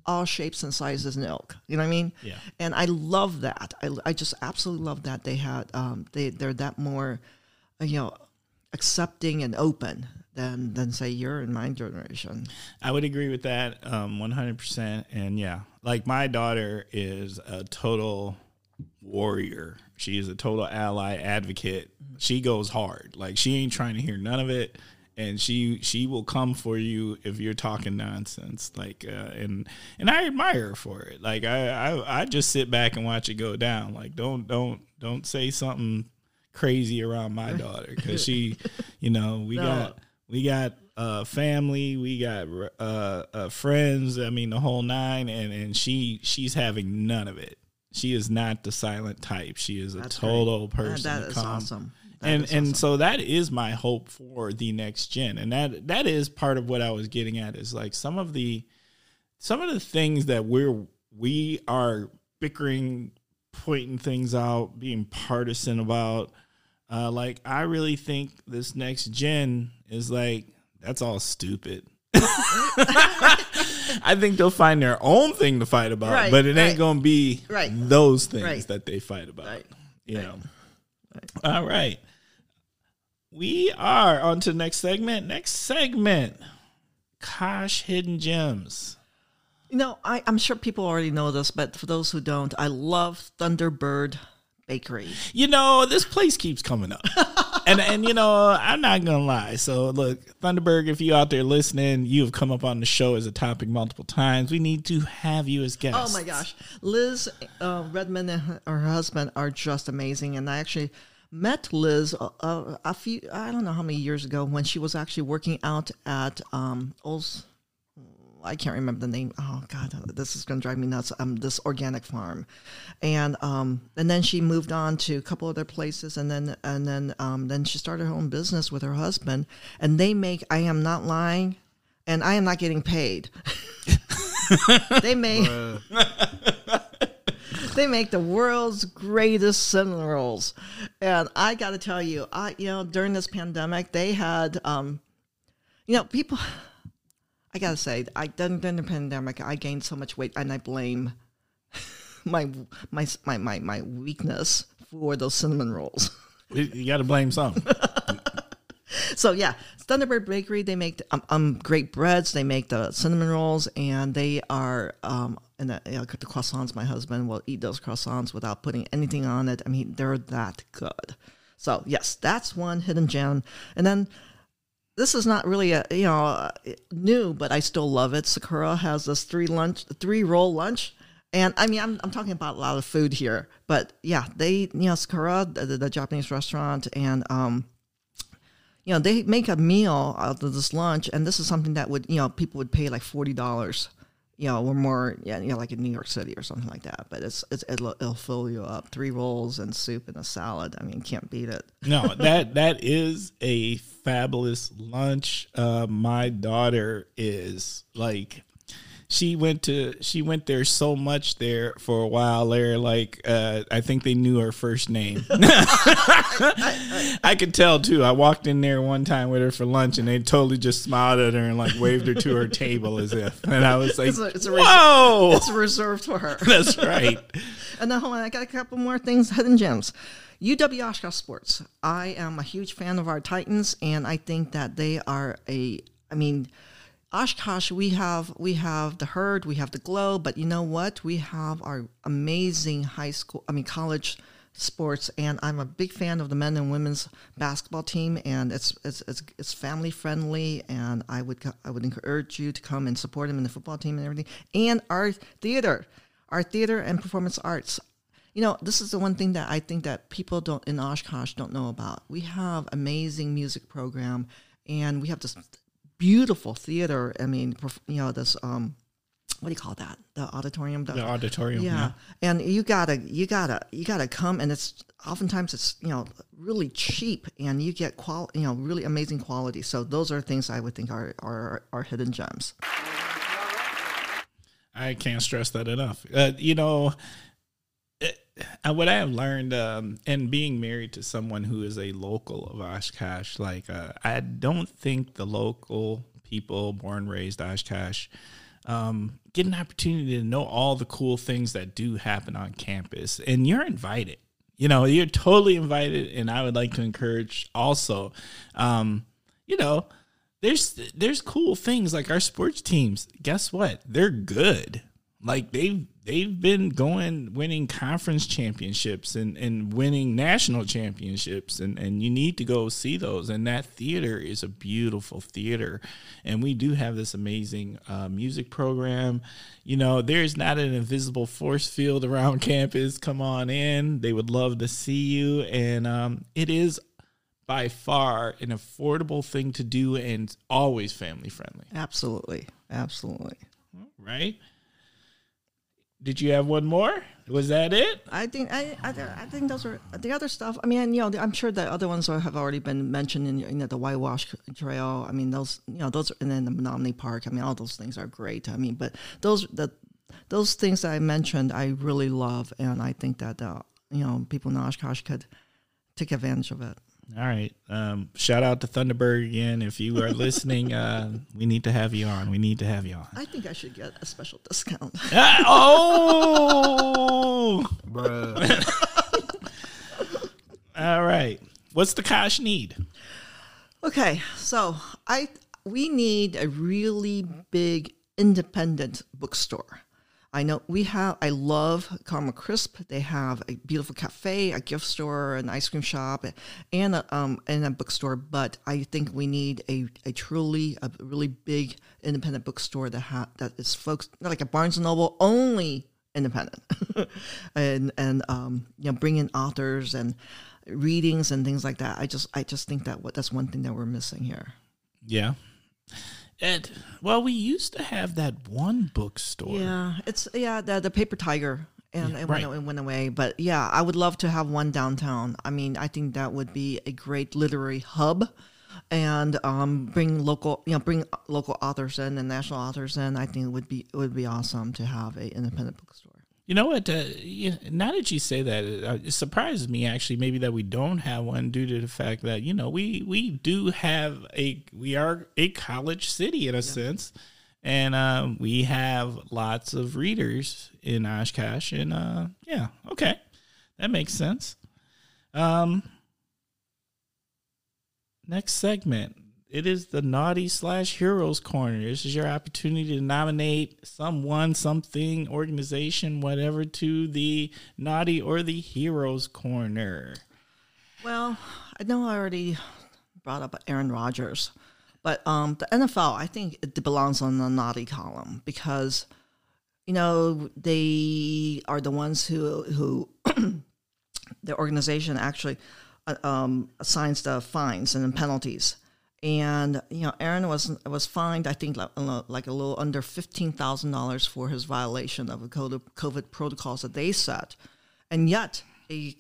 all shapes and sizes and ilk. You know what I mean? Yeah. And I love that. I, I just absolutely love that they had um they they're that more, you know, accepting and open than than say you're in my generation. I would agree with that um, 100%. And yeah, like my daughter is a total warrior. She is a total ally advocate. She goes hard. Like she ain't trying to hear none of it. And she she will come for you if you're talking nonsense. Like uh, and and I admire her for it. Like I, I I just sit back and watch it go down. Like don't don't don't say something crazy around my (laughs) daughter because she, you know, we No. got we got uh, family, we got uh, uh, friends. I mean, the whole nine, and and she she's having none of it. She is not the silent type. She is a That's total great. person. That to awesome. That and and awesome. so that is my hope for the next gen, and that that is part of what I was getting at. Is like some of the some of the things that we're we are bickering, pointing things out, being partisan about. Uh, like I really think this next gen is like that's all stupid. (laughs) I think they'll find their own thing to fight about, Right, but it ain't gonna be Right. those things Right. that they fight about. Right. You know. All right. We are on to the next segment. Next segment. Kosh Hidden Gems. You know, I, I'm sure people already know this, but for those who don't, I love Thunderbird Bakery. You know, this place keeps coming up. (laughs) and and you know, I'm not gonna lie. So look, Thunderbird, if you out there listening, you have come up on the show as a topic multiple times. We need to have you as guests. Oh my gosh, Liz uh, Redmond and her, her husband are just amazing, and I actually met Liz uh, uh, a few I don't know how many years ago when she was actually working out at um. I can't remember the name. Oh God, this is going to drive me nuts. Um, this organic farm, and um, and then she moved on to a couple other places, and then and then um, then she started her own business with her husband, and they make. I am not lying, and I am not getting paid. (laughs) they make they make the world's greatest cinnamon rolls, and I got to tell you, I you know during this pandemic they had um, you know people. (sighs) I gotta say, I during, during the pandemic, I gained so much weight, and I blame (laughs) my my my my, my weakness for those cinnamon rolls. You got to blame something. (laughs) (laughs) So yeah, Thunderbird Bakery. They make um, um great breads. They make the cinnamon rolls, and they are um and the, you know, the croissants. My husband will eat those croissants without putting anything on it. I mean, they're that good. So yes, that's one hidden gem. And then this is not really a you know uh, new, but I still love it. Sakura has this three lunch, three roll lunch. And I mean, I'm, I'm talking about a lot of food here, but yeah, they, you know, Sakura, the, the Japanese restaurant, and um, you know, they make a meal out of this lunch, and this is something that would, you know, people would pay like forty dollars, you know, or more, yeah, you know, like in New York City or something like that. But it's, it's it'll, it'll fill you up. Three rolls and soup and a salad. I mean, can't beat it. No, (laughs) that that is a fabulous lunch. Uh, my daughter is like she went to she went there so much there for a while there like uh, i think they knew her first name (laughs) i could tell too i walked in there one time with her for lunch and they totally just smiled at her and like waved her to her table as if and i was like It's a- it's a res- whoa It's reserved for her. (laughs) that's right And then hold on, I got a couple more things, hidden gems. UW Oshkosh Sports. I am a huge fan of our Titans, and I think that they are a. I mean, Oshkosh. We have we have the herd, we have the glow, but you know what? We have our amazing high school. I mean, college sports, and I'm a big fan of the men and women's basketball team, and it's it's it's, it's family friendly, and I would I would encourage you to come and support them in the football team and everything, and our theater, our theater and performance arts. You know, this is the one thing that I think that people don't in Oshkosh don't know about. We have amazing music program, and we have this beautiful theater. I mean, you know, this um, what do you call that? The auditorium. The auditorium. yeah. Yeah. and you gotta you gotta you gotta come and it's oftentimes it's you know really cheap and you get qual you know really amazing quality so those are things i would think are are, are hidden gems I can't stress that enough. Uh, you know, it, what I have learned, um, and being married to someone who is a local of Oshkosh, like uh, I don't think the local people born raised Oshkosh um, get an opportunity to know all the cool things that do happen on campus, and you're invited. You know, you're totally invited, and I would like to encourage also, um, you know, there's there's cool things like our sports teams. Guess what? They're good. Like they've they've been going winning conference championships and, and winning national championships and, and you need to go see those. And that theater is a beautiful theater. And we do have this amazing uh, music program. You know, there's not an invisible force field around (laughs) campus. Come on in. They would love to see you. And um, it is by far an affordable thing to do and always family friendly, absolutely absolutely right? Did you have one more? Was that it? I think I, I I think those are the other stuff. I mean, you know, I'm sure the other ones are, have already been mentioned in you know, the Wiouwash Trail. I mean, those you know those and then the Menominee Park. I mean, all those things are great. I mean, but those the those things I mentioned, I really love, and I think that uh, you know people in Oshkosh could take advantage of it. All right. Um, shout out to Thunderbird again. If you are listening, uh, we need to have you on. We need to have you on. I think I should get a special discount. (laughs) Ah, oh! Bruh. All right. What's the Kosh need? Okay, so I we need a really big independent bookstore. I know we have. I love Caramel Crisp. They have a beautiful cafe, a gift store, an ice cream shop, and a um and a bookstore. But I think we need a, a truly a really big independent bookstore that ha- that is folks not like a Barnes and Noble only independent, (laughs) and and um you know bring in authors and readings and things like that. I just I just think that what that's one thing that we're missing here. Yeah. And, well, we used to have that one bookstore. Yeah, it's yeah the the paper tiger. And Yeah, it, went, right. it went away, but yeah, I would love to have one downtown. I mean, I think that would be a great literary hub, and um, bring local, you know, bring local authors in and national authors in. I think it would be it would be awesome to have a independent bookstore. You know what? Uh, you, now that you say that, it, uh, it surprises me actually. Maybe that we don't have one due to the fact that you know we we do have a we are a college city in a sense, and uh, we have lots of readers in Oshkosh, and uh, yeah, okay, that makes sense. Um, next segment. It is the naughty slash heroes corner. This is your opportunity to nominate someone, something, organization, whatever, to the naughty or the heroes corner. Well, I know I already brought up Aaron Rodgers, but um, the NFL, I think it belongs on the naughty column because, you know, they are the ones who who (clears throat) the organization actually uh, um, assigns the fines and the penalties. And you know, Aaron was was fined, I think, like, like a little under fifteen thousand dollars for his violation of the COVID protocols that they set, and yet a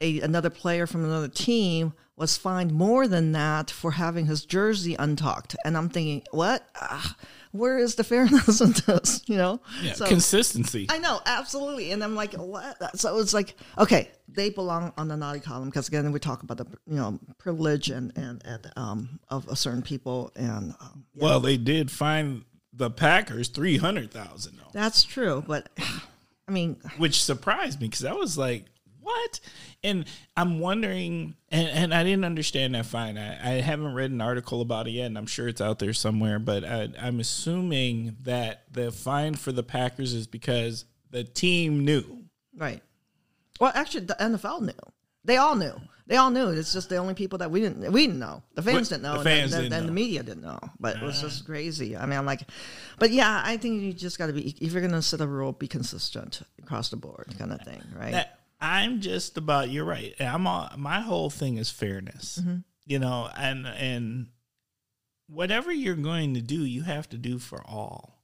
a, another player from another team was fined more than that for having his jersey untucked. And I'm thinking, what? Ah, where is the fairness in this? You know? Yeah, So- consistency. I know, absolutely. And I'm like, what? So it's like, okay, they belong on the naughty column because again, we talk about the you know privilege and and, and um of a certain people, and um, Well, they did find the Packers three hundred thousand though, that's true. But (sighs) I mean, which surprised me because I was like, "What?" And I'm wondering, and, and I didn't understand that fine. I, I haven't read an article about it yet, and I'm sure it's out there somewhere. But I, I'm assuming that the fine for the Packers is because the team knew. right? Well, actually, the NFL knew. They all knew. They all knew. It's just the only people that we didn't we didn't know. The fans didn't know. the and fans then, didn't then know. the media didn't know. But it was just crazy. I mean, I'm like, but yeah, I think you just got to be if you're gonna set a rule, be consistent across the board, kind of thing, right? that I'm just about you're right. I'm all, my whole thing is fairness. Mm-hmm. You know, and and whatever you're going to do, you have to do for all.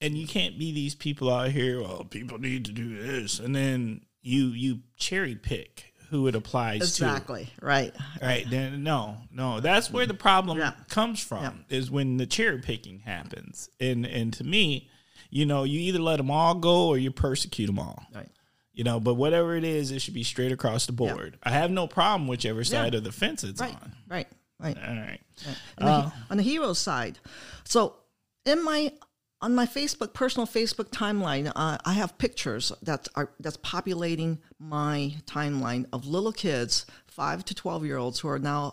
and you can't be these people out here. Well, people need to do this, and then you you cherry pick who it applies exactly. to. Exactly. Right. Right. Then no, no. That's where the problem yeah. comes from. Yeah. Is when the cherry picking happens, and and to me, you know, you either let them all go or you persecute them all. Right. You know, but whatever it is, it should be straight across the board. Yeah. I have no problem whichever side of the fence it's right. on. Right. Right. All right. right. Uh, the, on the hero side, so in my on my Facebook personal Facebook timeline, uh, I have pictures that are that's populating my timeline of little kids, five to twelve year olds, who are now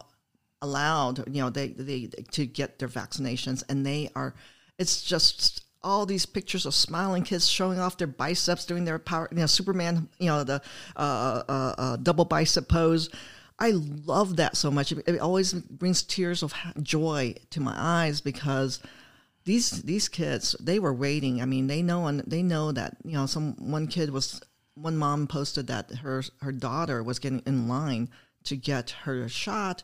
allowed, you know, they they to get their vaccinations, and they are. It's just all these pictures of smiling kids showing off their biceps, doing their power, you know, Superman, you know, the uh, uh, uh, double bicep pose. I love that so much. It, always brings tears of joy to my eyes because these these kids they were waiting. I mean, they know and they know that you know some one kid was one mom posted that her her daughter was getting in line to get her shot,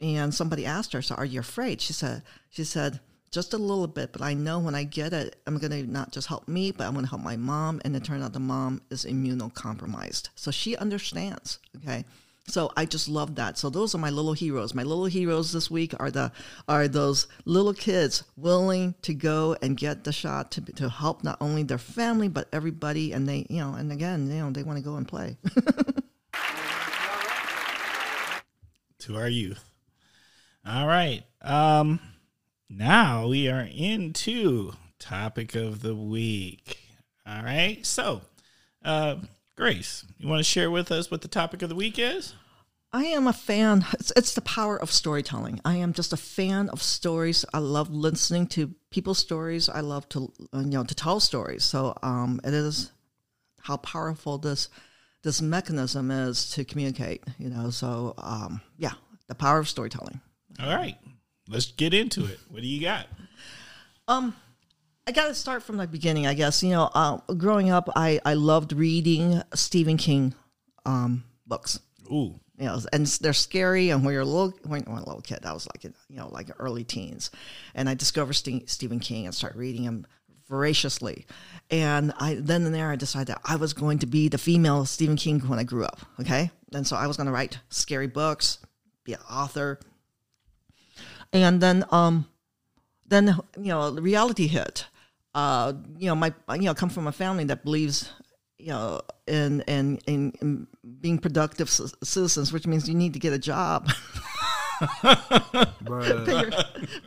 and somebody asked her, "So are you afraid?" She said she said just a little bit, but I know when I get it, I'm going to not just help me, but I'm going to help my mom. And it turned out the mom is immunocompromised. So she understands. Okay. So I just love that. So those are my little heroes. My little heroes this week are the are those little kids willing to go and get the shot to to help not only their family but everybody. And they you know and again you know they want to go and play. (laughs) to our youth. All right. Um, now we are into topic of the week. All right. So, uh, Grace, you want to share with us what the topic of the week is? I am a fan. It's, it's, the power of storytelling. I am just a fan of stories. I love listening to people's stories. I love to you know to tell stories. So um, it is how powerful this this mechanism is to communicate. You know. So um, yeah, the power of storytelling. All right, let's get into it. What do you got? Um, I got to start from the beginning, I guess. You know, uh, growing up, I, I loved reading Stephen King um, books. Ooh. You know, and they're scary. And when you're a little, when, when a little kid, I was like, you know, like early teens, and I discovered St- Stephen King and started reading him voraciously. And I then and there I decided that I was going to be the female Stephen King when I grew up. Okay, and so I was going to write scary books, be an author. And then, um, then you know, the reality hit uh, you know, my you know, come from a family that believes, you know, in in in, in being productive c- citizens, which means you need to get a job. (laughs) pay, your,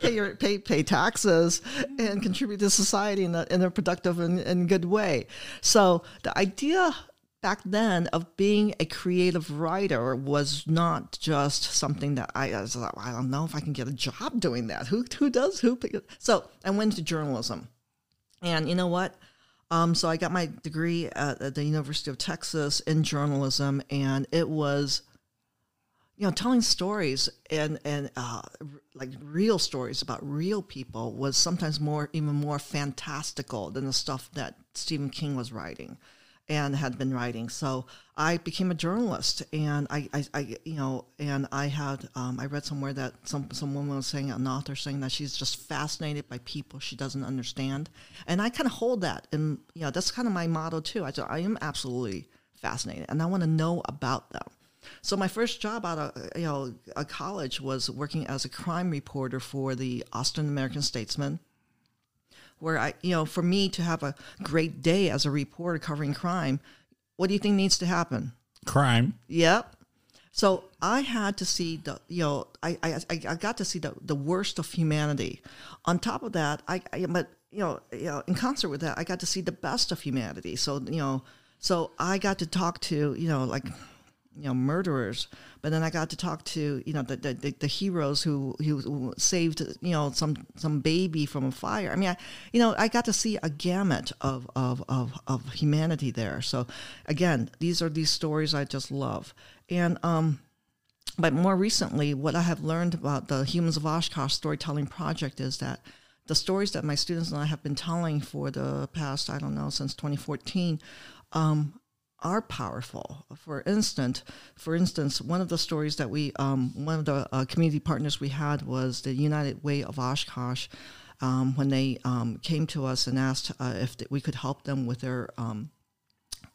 pay your pay pay taxes and contribute to society in a in a productive and, and good way. So the idea back then of being a creative writer was not just something that I, I was like, I don't know if I can get a job doing that. Who who does who? So I went into journalism. And you know what? Um, so I got my degree at, at, the University of Texas in journalism, and it was, you know, telling stories and and uh, like real stories about real people was sometimes more even more fantastical than the stuff that Stephen King was writing and had been writing. So I became a journalist, and I, I, I you know, and I had, um, I read somewhere that some some woman was saying, an author saying that she's just fascinated by people she doesn't understand, and I kind of hold that, and you know, that's kind of my motto too. I, I am absolutely fascinated, and I want to know about them. So my first job out of you know a college was working as a crime reporter for the Austin American Statesman where I, you know, for me to have a great day as a reporter covering crime, what do you think needs to happen? Crime. Yep. So I had to see the, you know, I, I, I got to see the, the worst of humanity. On top of that, I, I, but, you know, you know, in concert with that, I got to see the best of humanity. So, you know, so I got to talk to, you know, like you know murderers. But then i got to talk to you know the the, the heroes who who saved you know some some baby from a fire. I mean I, you know i got to see a gamut of of of, of humanity there. So again these are these stories i just love. And um but more recently what i have learned about the humans of oshkosh storytelling project is that the stories that my students and i have been telling for the past i don't know since 2014 um, are powerful. For instance, for instance, one of the stories that we, um, one of the uh, community partners we had was the United Way of Oshkosh, um, when they um, came to us and asked uh, if th- we could help them with their um,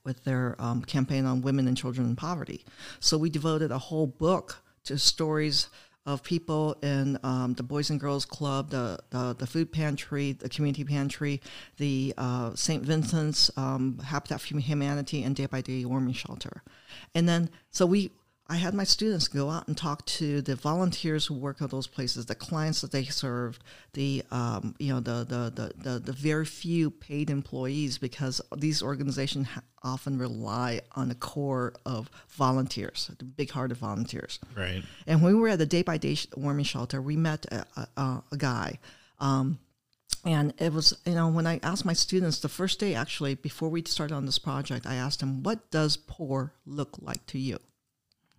with their um, campaign on women and children in poverty. So we devoted a whole book to stories of people in um, the Boys and Girls Club, the, the, the food pantry, the community pantry, the uh, St. Vincent's um, Habitat for Humanity, and Day by Day Warming Shelter. And then, so we I had my students go out and talk to the volunteers who work at those places, the clients that they served, the um, you know the, the the, the the very few paid employees, because these organizations often rely on the core of volunteers, the big-hearted volunteers. Right. And when we were at the Day by Day warming shelter, we met a, a, a guy. Um, and it was, you know, when I asked my students the first day, actually, before we started on this project, I asked them, What does poor look like to you?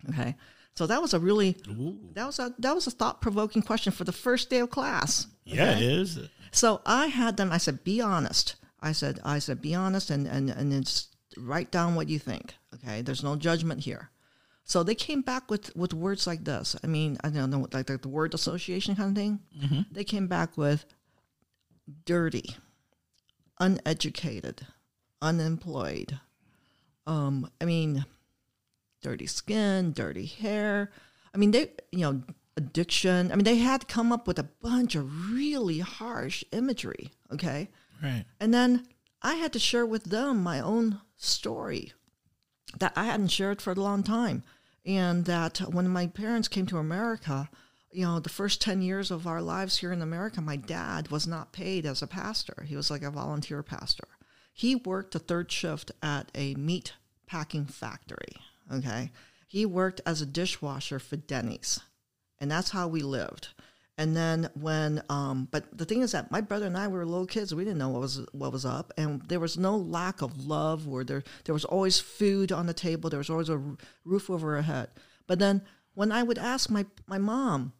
Okay. So that was a really Ooh. that was a that was a thought provoking question for the first day of class. Yeah, it is. So I had them. I said, "Be honest." I said, "I said, be honest and and and it's write down what you think." Okay. There's no judgment here. So they came back with with words like this. I mean, I don't know, like the, the word association kind of thing. They came back with dirty, uneducated, unemployed. Um, I mean, dirty skin, dirty hair. I mean, they, you know, addiction. I mean, they had come up with a bunch of really harsh imagery. Okay. Right. And then I had to share with them my own story that I hadn't shared for a long time. And that when my parents came to America, you know, the first 10 years of our lives here in America, my dad was not paid as a pastor. He was like a volunteer pastor. He worked a third shift at a meat packing factory. Okay. He worked as a dishwasher for Denny's. And that's how we lived. And then when, um, but the thing is that my brother and I were little kids. We didn't know what was what was up, and there was no lack of love. Where there there was always food on the table. There was always a roof over our head. But then when I would ask my my mom,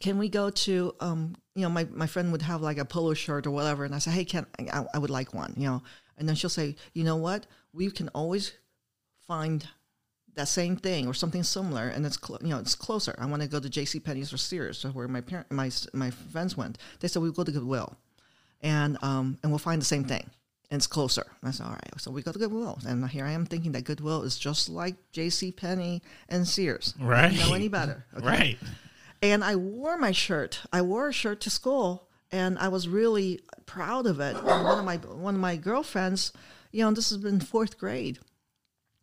can we go to um, you know my, my friend would have like a polo shirt or whatever and i say hey can I, I would like one you know and then she'll say you know what we can always find that same thing or something similar and it's clo- you know it's closer i want to go to jc penney's or sears where my parent my my friends went they said we'll go to goodwill and um and we'll find the same thing and it's closer and i said all right so we go to goodwill and here i am thinking that goodwill is just like jc penney and sears Right. know any better (laughs) okay? Right. and I wore my shirt. I wore a shirt to school, and I was really proud of it. And one of my one of my girlfriends, you know, this has been fourth grade,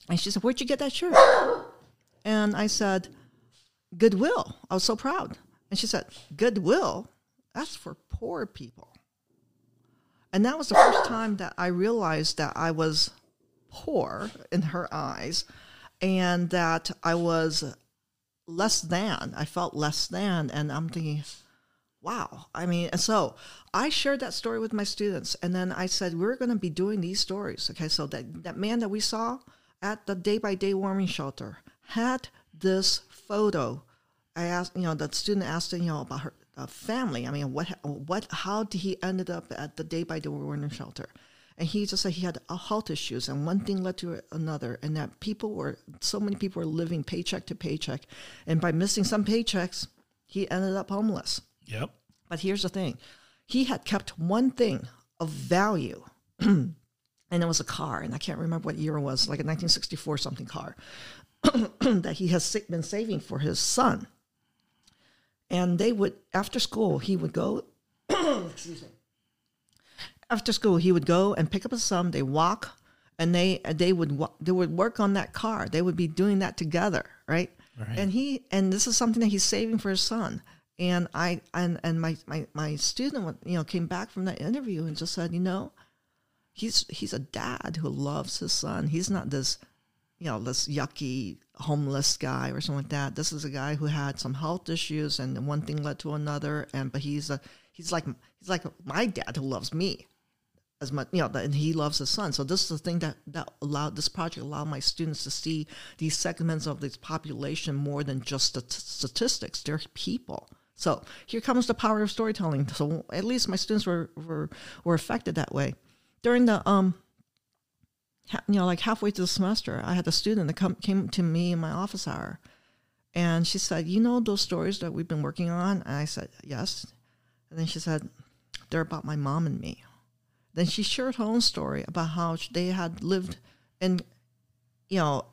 and she said, "Where'd you get that shirt?" And I said, "Goodwill." I was so proud, and she said, "Goodwill? That's for poor people." And that was the first time that I realized that I was poor in her eyes, and that I was less than. I felt less than, and I'm thinking, wow. I mean, and so I shared that story with my students, and then I said we're going to be doing these stories. Okay, so that that man that we saw at the day by day warming shelter had this photo. I asked, you know, the student asked, you know, about her uh, family. I mean, what, what, how did he ended up at the day by day warming shelter? And he just said he had health issues, and one thing led to another, and that people were so many people were living paycheck to paycheck, and by missing some paychecks, he ended up homeless. Yep. But here's the thing: he had kept one thing of value, (clears throat) and it was a car, and I can't remember what year it was, like a 1964 something car (clears throat) that he has been saving for his son. And they would after school he would go. (clears throat) excuse me after school he would go and pick up his son they walk and they they would they would work on that car they would be doing that together right, Right. and he and this is something that he's saving for his son and i and and my my, my student you know came back from that interview and just said you know he's he's a dad who loves his son. He's not this you know this yucky homeless guy or something like that. This is a guy who had some health issues and one thing led to another. And but he's a he's like he's like my dad who loves me as much you know and he loves his son. So this is the thing that that allowed this project allowed my students to see these segments of this population more than just statistics. They're people. So here comes the power of storytelling. So at least my students were were, were affected that way during the um you know like halfway through the semester i had a student that come, came to me in my office hour and she said you know those stories that we've been working on and i said yes and then she said they're about my mom and me. Then she shared her own story about how they had lived in, you know,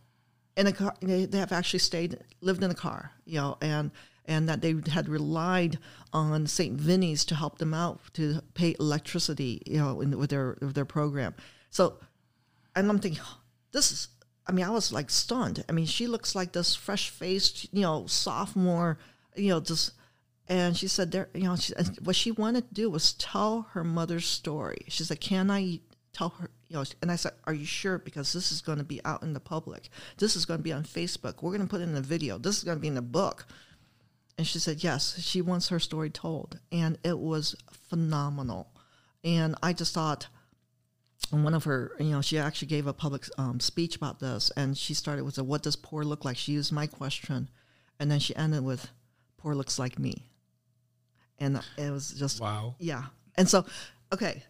in a car. They, they have actually stayed, lived in a car, you know, and and that they had relied on St. Vinny's to help them out to pay electricity, you know, in, with their with their program. So, and I'm thinking, this is. I mean, I was like stunned. I mean, she looks like this fresh faced, you know, sophomore, you know, just. And she said, there, you know, she, what she wanted to do was tell her mother's story. She said, "Can I tell her?" You know, and I said, "Are you sure? Because this is going to be out in the public. This is going to be on Facebook. We're going to put in a video. This is going to be in a book." And she said, yes, she wants her story told. And it was phenomenal. And I just thought, one of her, you know, she actually gave a public um, speech about this. And she started with, a, What does poor look like? She used my question. And then she ended with, Poor looks like me. And it was just, Wow. yeah. And so, okay,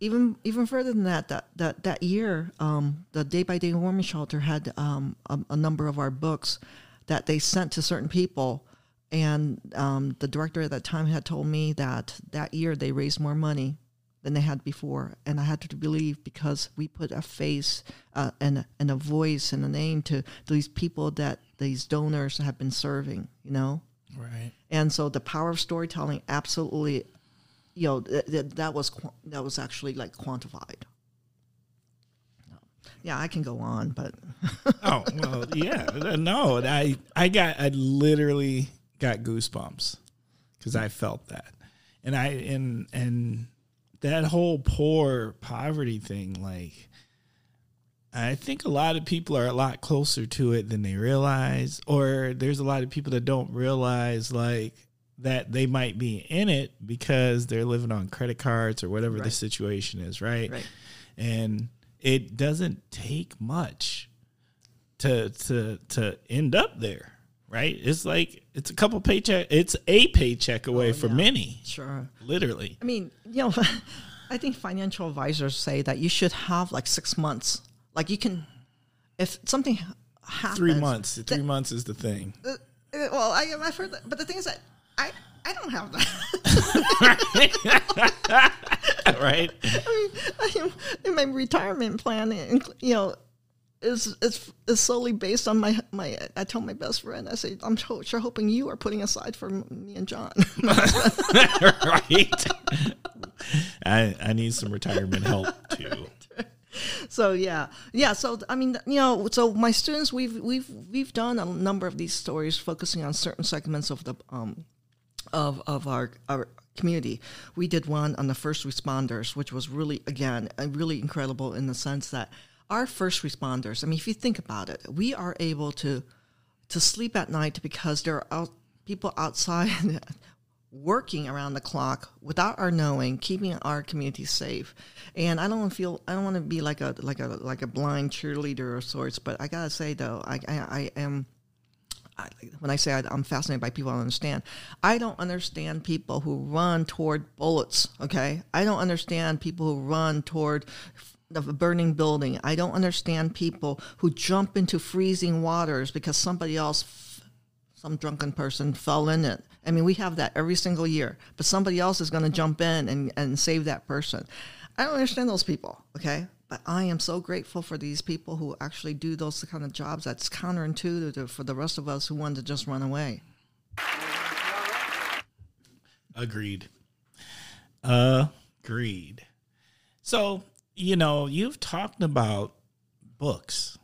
even even further than that, that that that year, um, the Day by Day Warming Shelter had um, a, a number of our books that they sent to certain people, and um, the director at that time had told me that that year they raised more money than they had before, and I had to believe because we put a face uh, and and a voice and a name to these people that these donors have been serving, you know. Right. And so the power of storytelling absolutely, you know, th- th- that was qu- that was actually like quantified. Yeah, I can go on, but (laughs) Oh well, yeah. No, I I got I literally got goosebumps because I felt that, and I and and that whole poor poverty thing, like. I think a lot of people are a lot closer to it than they realize, or there's a lot of people that don't realize like that they might be in it because they're living on credit cards or whatever the situation is, right? Right. And it doesn't take much to to to end up there, right? It's like it's a couple paycheck. It's a paycheck away for Oh, yeah. many, sure. literally. I mean, you know, (laughs) I think financial advisors say that you should have like six months. Like you can, if something happens, Three months. Three months is the thing. Uh, uh, well, I, I've heard that, but the thing is that I I don't have that. (laughs) right? (laughs) I mean, I am, in my retirement plan, you know, is is is solely based on my my. I tell my best friend, I say, I'm sure hoping you are putting aside for me and John. (laughs) (laughs) right. (laughs) I I need some retirement help too. so yeah, yeah. So I mean, you know, so my students, we've we've we've done a number of these stories focusing on certain segments of the um of of our our community. We did one on the first responders, which was really again uh, really incredible in the sense that our first responders. I mean, if you think about it, we are able to to sleep at night because there are out, people outside (laughs) working around the clock without our knowing, keeping our community safe. And I don't feel I don't want to be like a like a like a blind cheerleader of sorts. But I gotta say though, I I, I am. I, when I say I, I'm fascinated by people, I understand. I don't understand people who run toward bullets. Okay, I don't understand people who run toward the burning building. I don't understand people who jump into freezing waters because somebody else some drunken person fell in it. I mean, we have that every single year, but somebody else is going to jump in and, and save that person. I don't understand those people, okay? But I am so grateful for these people who actually do those kind of jobs that's counterintuitive for the rest of us who want to just run away. Agreed. Agreed. So, you know, you've talked about books.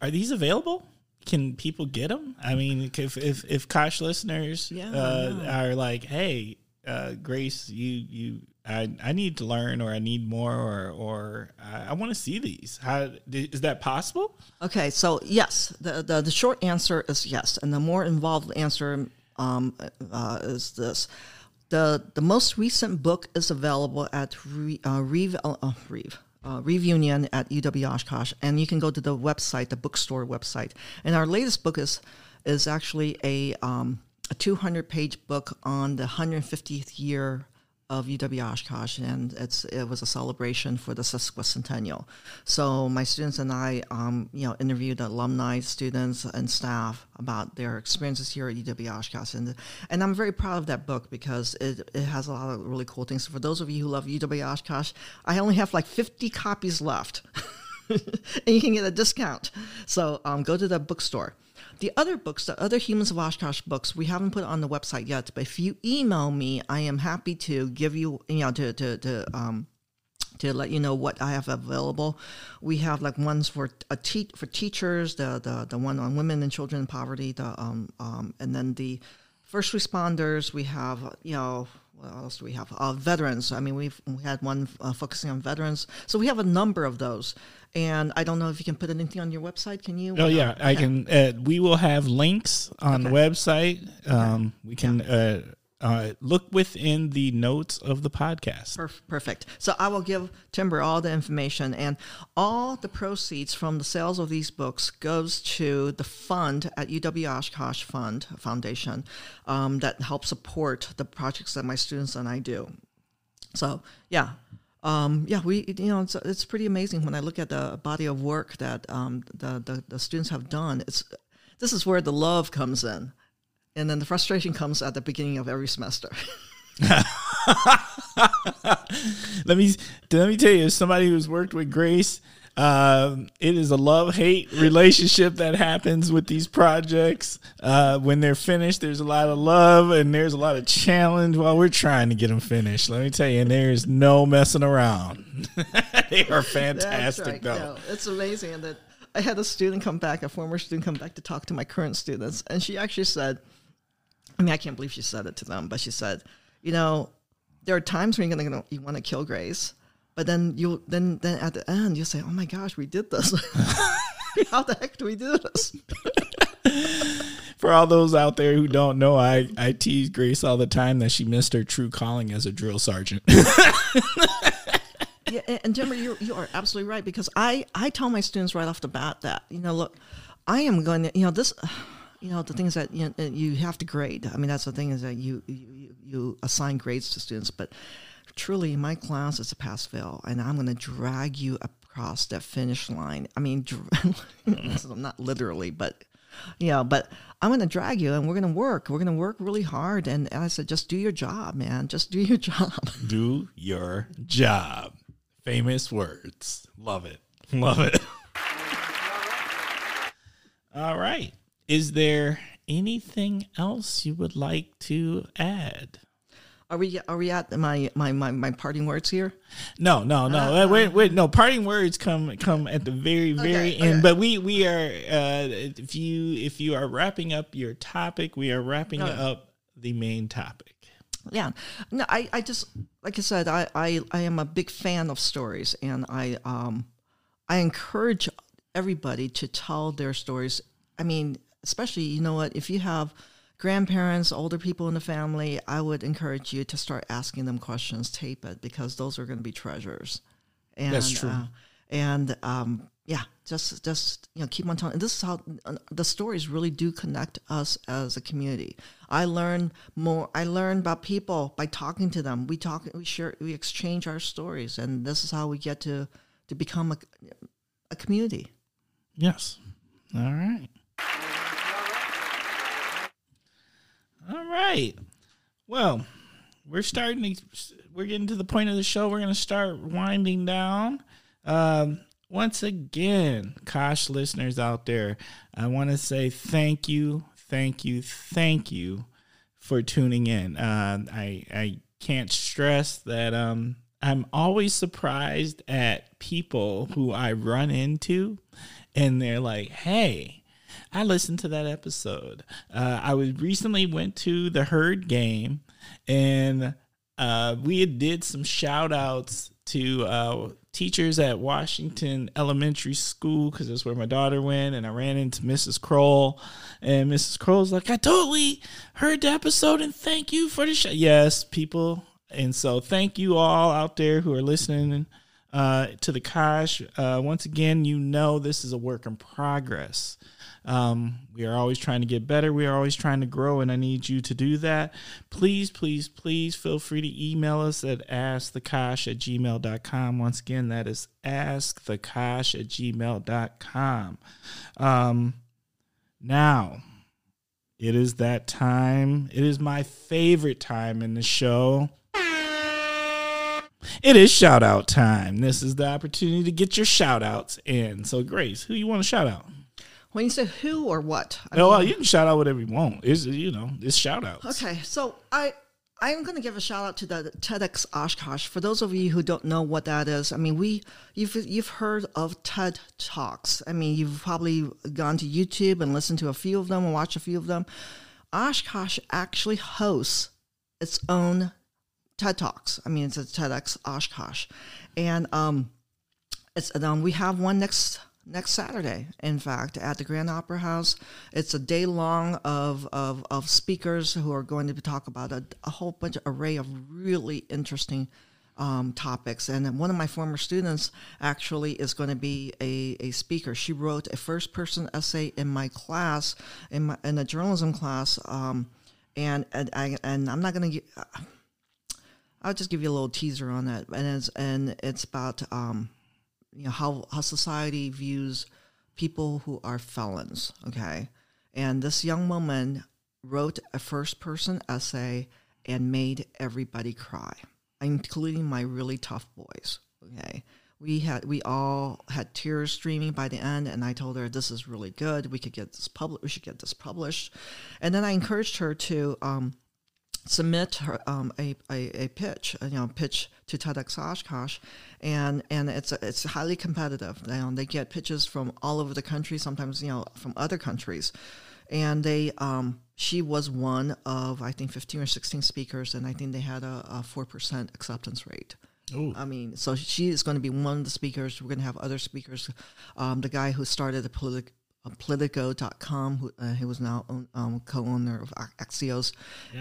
Are these available? Can people get them? I mean, if if, if Kosh listeners Yeah, uh, are like, hey, uh, Grace, you you, I I need to learn, or I need more, or or I, I want to see these. How is that possible? Okay, so yes, the, the, the short answer is yes, and the more involved answer um, uh, is this. The, the most recent book is available at Re, uh, Reeve, uh, uh, Reeve, uh, Reeve Union at UW Oshkosh, and you can go to the website, the bookstore website. And our latest book is is actually a um, a 200 page book on the 150th year of UW Oshkosh, and it's it was a celebration for the sesquicentennial. So my students and I, um, you know, interviewed alumni, students, and staff about their experiences here at UW Oshkosh, and and I'm very proud of that book because it, it has a lot of really cool things. For those of you who love UW Oshkosh, I only have like 50 copies left. (laughs) and you can get a discount. So um, go to the bookstore. The other books, the other Humans of Oshkosh books, we haven't put on the website yet. But if you email me, I am happy to give you, you know, to to to um, to let you know what I have available. We have like ones for a te- for teachers, the the the one on women and children in poverty, the um um, and then the first responders. We have you know what else do we have? Uh, veterans. I mean, we've we had one uh, focusing on veterans, so we have a number of those. And I don't know if you can put anything on your website. Can you? Oh yeah, I can. Uh, we will have links on the website. Um, we can uh, uh, look within the notes of the podcast. Perf- Perfect. So I will give Timber all the information, and all the proceeds from the sales of these books goes to the fund at UW Oshkosh Fund Foundation um, that helps support the projects that my students and I do. So yeah, um, yeah, we you know it's, it's pretty amazing when I look at the body of work that um, the, the the students have done. It's this is where the love comes in, and then the frustration comes at the beginning of every semester. (laughs) (laughs) let me let me tell you, as somebody who's worked with Grace, um, it is a love hate relationship that happens with these projects. Uh, when they're finished, there's a lot of love and there's a lot of challenge while we're trying to get them finished. Let me tell you, and there's no messing around. (laughs) they are fantastic, right. though. No, it's amazing that I had a student come back, a former student come back to talk to my current students, and she actually said, I mean, I can't believe she said it to them, but she said, you know, there are times when you're gonna you want to kill Grace, but then you then then at the end you say, oh my gosh, we did this. (laughs) How the heck do we do this? (laughs) For all those out there who don't know, I, I tease Grace all the time that she missed her true calling as a drill sergeant. (laughs) yeah, and, Jimmer, you you are absolutely right because I I tell my students right off the bat that you know look, I am going to you know this, you know the things that you know, you have to grade. I mean that's the thing is that you you, you assign grades to students, but truly my class is a pass fail, and I'm going to drag you across that finish line. I mean, (laughs) not literally, but yeah, but I'm going to drag you and we're going to work. We're going to work really hard. And, and I said, just do your job, man. Just do your (laughs) job. Do your job. Famous words. Love it. Love it. (laughs) All right. Is there anything else you would like to add? Are we are we at my my my, my parting words here? No, no, no. Uh, wait, wait, no. Parting words come come at the very very Okay, end. okay. But we we are uh, if you if you are wrapping up your topic, we are wrapping No. up the main topic. Yeah. No, I, I just like I said, I, I, I am a big fan of stories and I um I encourage everybody to tell their stories. I mean, especially you know what, if you have grandparents, older people in the family, I would encourage you to start asking them questions, tape it because those are going to be treasures. And, That's true. Uh, and um, yeah, just just you know, keep on telling. And This is how uh, the stories really do connect us as a community. I learn more. I learn about people by talking to them. We talk, we share, we exchange our stories, and this is how we get to to become a a community. Yes. All right. All right. Well, we're starting to we're getting to the point of the show. We're going to start winding down. Um, once again, Kosh listeners out there, I want to say thank you, thank you, thank you for tuning in. Uh, I I can't stress that um, I'm always surprised at people who I run into, and they're like, "Hey." I listened to that episode. Uh, I was recently went to the herd game, and uh, we did some shout outs to uh, teachers at Washington Elementary School because that's where my daughter went, and I ran into Mrs. Kroll, and Mrs. Kroll's like, "I totally heard the episode, and thank you for the show." Yes, people, and so thank you all out there who are listening uh, to the Kosh. Uh, once again, you know this is a work in progress. Um, we are always trying to get better. We are always trying to grow, and I need you to do that. Please, please, please feel free to email us at askthekosh at gmail.com. Once again, that is askthekosh at gmail.com. Um, now, it is that time. It is my favorite time in the show. It is shout out time. This is the opportunity to get your shout outs in. So, Grace, who you want to shout out? When you say who or what? I Oh, well, you can shout out whatever you want. It's you know, it's shout outs. Okay, so I I'm going to give a shout out to the TEDx Oshkosh. For those of you who don't know what that is, I mean, we you've you've heard of TED Talks. I mean, you've probably gone to YouTube and listened to a few of them and watched a few of them. Oshkosh actually hosts its own TED Talks. I mean, it's a TEDx Oshkosh, and um, it's um, we have one next next Saturday. In fact, at the Grand Opera House, it's a day long of of, of speakers who are going to talk about a, a whole bunch of array of really interesting. Um, topics and one of my former students actually is going to be a, a speaker she wrote a first person essay in my class in my in a journalism class um, and and, I, and i'm not going to I'll just give you a little teaser on that, and it's and it's about um, you know how how society views people who are felons. Okay, and this young woman wrote a first person essay and made everybody cry, including my really tough boys. Okay. We had we all had tears streaming by the end, and I told her this is really good. We could get this published. We should get this published, and then I encouraged her to um, submit her, um, a, a, a pitch, uh, you know, pitch to TEDx Oshkosh, and and it's it's highly competitive. You know, they get pitches from all over the country, sometimes you know from other countries, and they um, she was one of I think fifteen or sixteen speakers, and I think they had a four percent acceptance rate. Ooh. I mean, so she is going to be one of the speakers. We're going to have other speakers. Um, the guy who started the politic, uh, Politico.com, who, uh, who was now own, um, co-owner of Axios.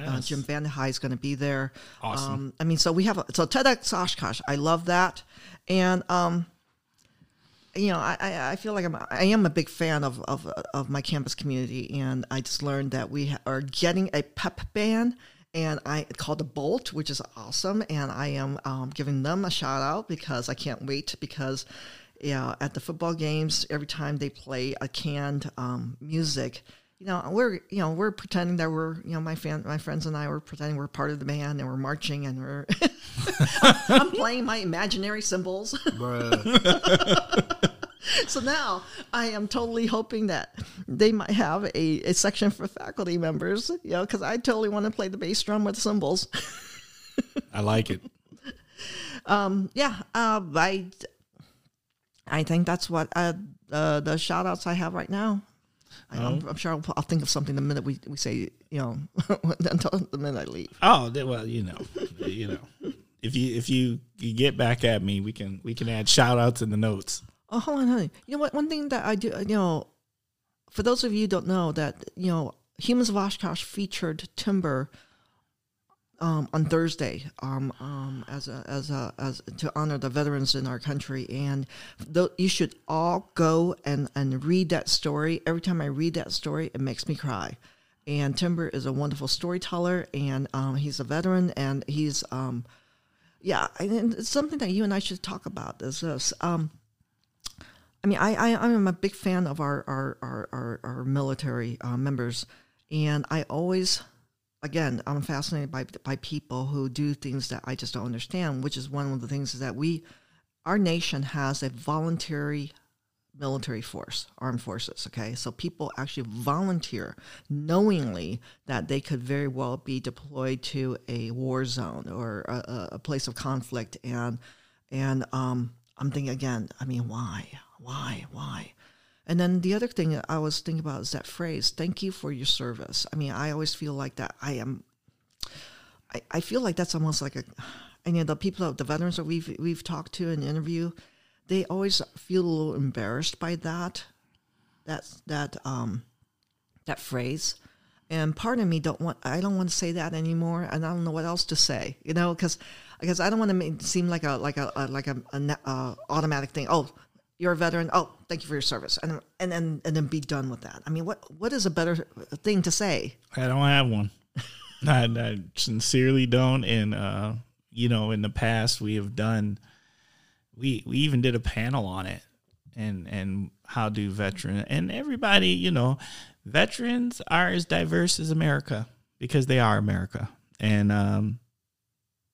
Uh, Jim VandeHei is going to be there. Awesome. Um, I mean, so we have a, so TEDx Oshkosh. I love that, and um, you know, I, I, I feel like I'm I am a big fan of, of of my campus community, and I just learned that we ha- are getting a pep band. And I called the Bolt, which is awesome, and I am um, giving them a shout out because I can't wait because yeah, at the football games, every time they play a canned um, music, you know, we're you know we're pretending that we're you know my fan my friends and I were pretending we're part of the band and we're marching and we're (laughs) I'm playing my imaginary cymbals. (laughs) So now I am totally hoping that they might have a, a section for faculty members, you know, because I totally want to play the bass drum with cymbals. (laughs) I like it. yeah, uh, I I think that's what uh, uh, the shout outs I have right now. I, I'm, I'm sure I'll, I'll think of something the minute we, we say, you know, (laughs) until the minute I leave. Oh, well, you know, you know. If you if you, you get back at me, we can we can add shout outs in the notes. Oh, hold on, on. You know what? One thing that I do, you know, for those of you who don't know that, you know, Humans of Oshkosh featured Timber um, on Thursday um, um, as a, as a, as to honor the veterans in our country, and th- you should all go and and read that story. Every time I read that story, it makes me cry. And Timber is a wonderful storyteller, and um, he's a veteran, and he's um, yeah, and it's something that you and I should talk about. Is this? Um, I mean, I, I I'm a big fan of our our our our, our military uh, members, and I always, again, I'm fascinated by by people who do things that I just don't understand. Which is one of the things is that we, our nation has a voluntary military force, armed forces. Okay, so people actually volunteer knowingly that they could very well be deployed to a war zone or a, a- place of conflict, and and um, I'm thinking again. I mean, why, why, why? And then the other thing I was thinking about is that phrase, "Thank you for your service." I mean, I always feel like that. I am I, I feel like that's almost like a and you know the people of the veterans that we've we've talked to the interview they always feel a little embarrassed by that that that um that phrase and part of me don't want I don't want to say that anymore, and I don't know what else to say, you know, because because I don't want to make seem like a like a, a like a, a, a automatic thing. Oh, you're a veteran. Oh, thank you for your service, and and then and then be done with that. I mean, what what is a better thing to say? I don't have one. (laughs) I, I sincerely don't. And uh, you know, in the past, we have done. We we even did a panel on it, and and how do veteran and everybody, you know, veterans are as diverse as America because they are America, and um,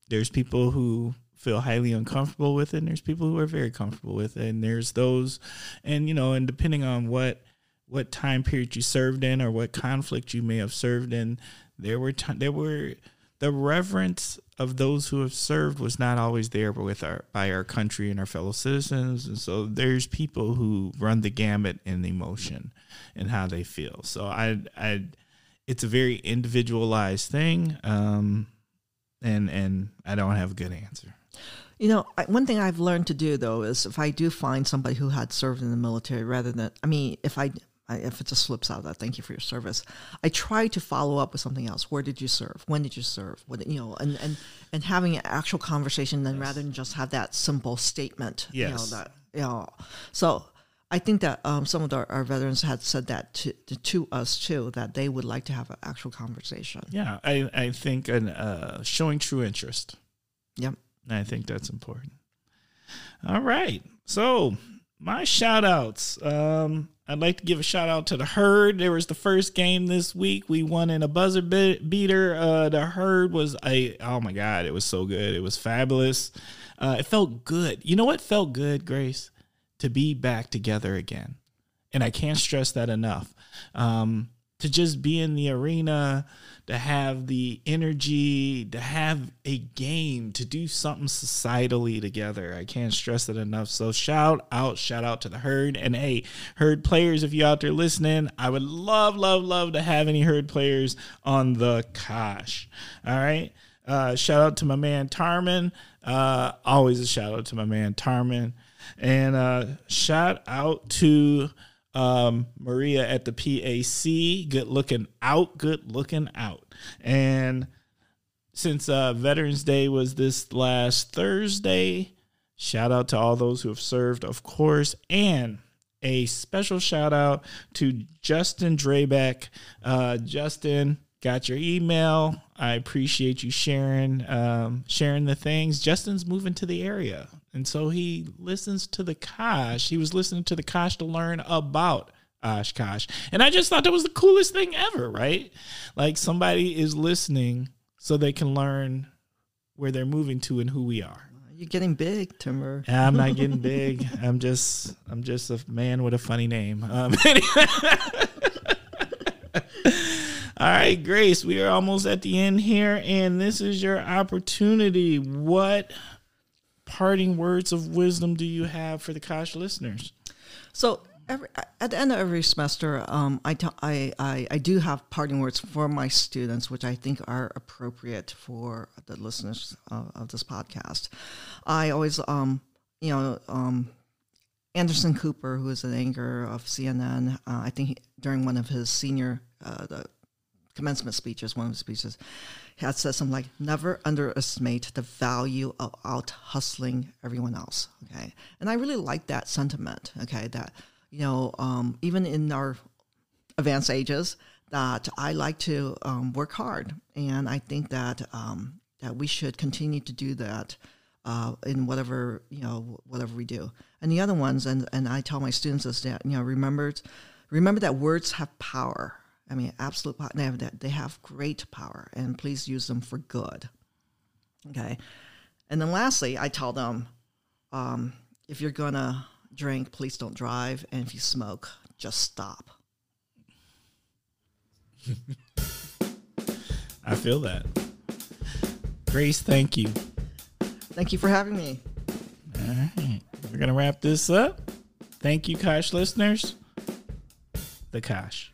there's people who feel highly uncomfortable with it and there's people who are very comfortable with it and there's those and you know and depending on what what time period you served in or what conflict you may have served in there were there were the reverence of those who have served was not always there with our by our country and our fellow citizens and so there's people who run the gamut in emotion and how they feel. So i i it's a very individualized thing um and and i don't have a good answer You know, I, one thing I've learned to do though is if I do find somebody who had served in the military, rather than I mean, if I, I if it just slips out that thank you for your service, I try to follow up with something else. Where did you serve? When did you serve? What you know, and and and having an actual conversation then rather than just have that simple statement. You know Yes. that you know. So I think that um, some of our, our veterans had said that to, to us too, that they would like to have an actual conversation. yeah i i think an uh showing true interest Yep. I think that's important. All right. So, my shout outs. Um, I'd like to give a shout out to the Herd. There was the first game this week. We won in a buzzer be- beater. Uh, the Herd was a, oh my God, it was so good. It was fabulous. Uh, it felt good. You know what felt good, Grace? To be back together again. And I can't stress that enough. Um, to just be in the arena, to have the energy, to have a game, to do something societally together. I can't stress it enough. So shout out, shout out to the herd. And hey, herd players, if you out there listening, I would love, love, love to have any herd players on the Kosh. All right. Uh, shout out to my man Tarman. Uh, always a shout out to my man Tarman. And uh, shout out to um, Maria at the PAC. Good looking out, good looking out. And since uh, Veterans Day was this last Thursday, shout out to all those who have served, of course, and a special shout out to Justin Drabeck. Uh, Justin, got your email. I appreciate you sharing um, sharing the things. Justin's moving to the area, and so he listens to the Kosh. He was listening to the Kosh to learn about Oshkosh, and I just thought that was the coolest thing ever. Right? Like somebody is listening so they can learn where they're moving to and who we are. You're getting big, Timber. (laughs) I'm not getting big. I'm just I'm just a man with a funny name. Um, (laughs) (laughs) all right, Grace, we are almost at the end here, and this is your opportunity. What parting words of wisdom do you have for the Kosh listeners? So every, at the end of every semester, um, I, I, I do have parting words for my students, which I think are appropriate for the listeners of, of this podcast. I always, um, you know, um, Anderson Cooper, who is an anchor of CNN, uh, I think he, during one of his senior uh, the commencement speeches, one of the speeches, had said something like, "Never underestimate the value of out hustling everyone else." Okay, and I really like that sentiment. Okay, that you know, um, even in our advanced ages, that I like to um, work hard, and I think that um, that we should continue to do that uh, in whatever you know whatever we do. And the other ones, and and I tell my students is that you know remember remember that words have power. I mean, absolute power. They have that. They have great power, and please use them for good. Okay, and then lastly, I tell them, um, if you're gonna drink, please don't drive, and if you smoke, just stop. (laughs) I feel that. Grace, thank you. Thank you for having me. All right, we're gonna wrap this up. Thank you, Kosh listeners. The Kosh.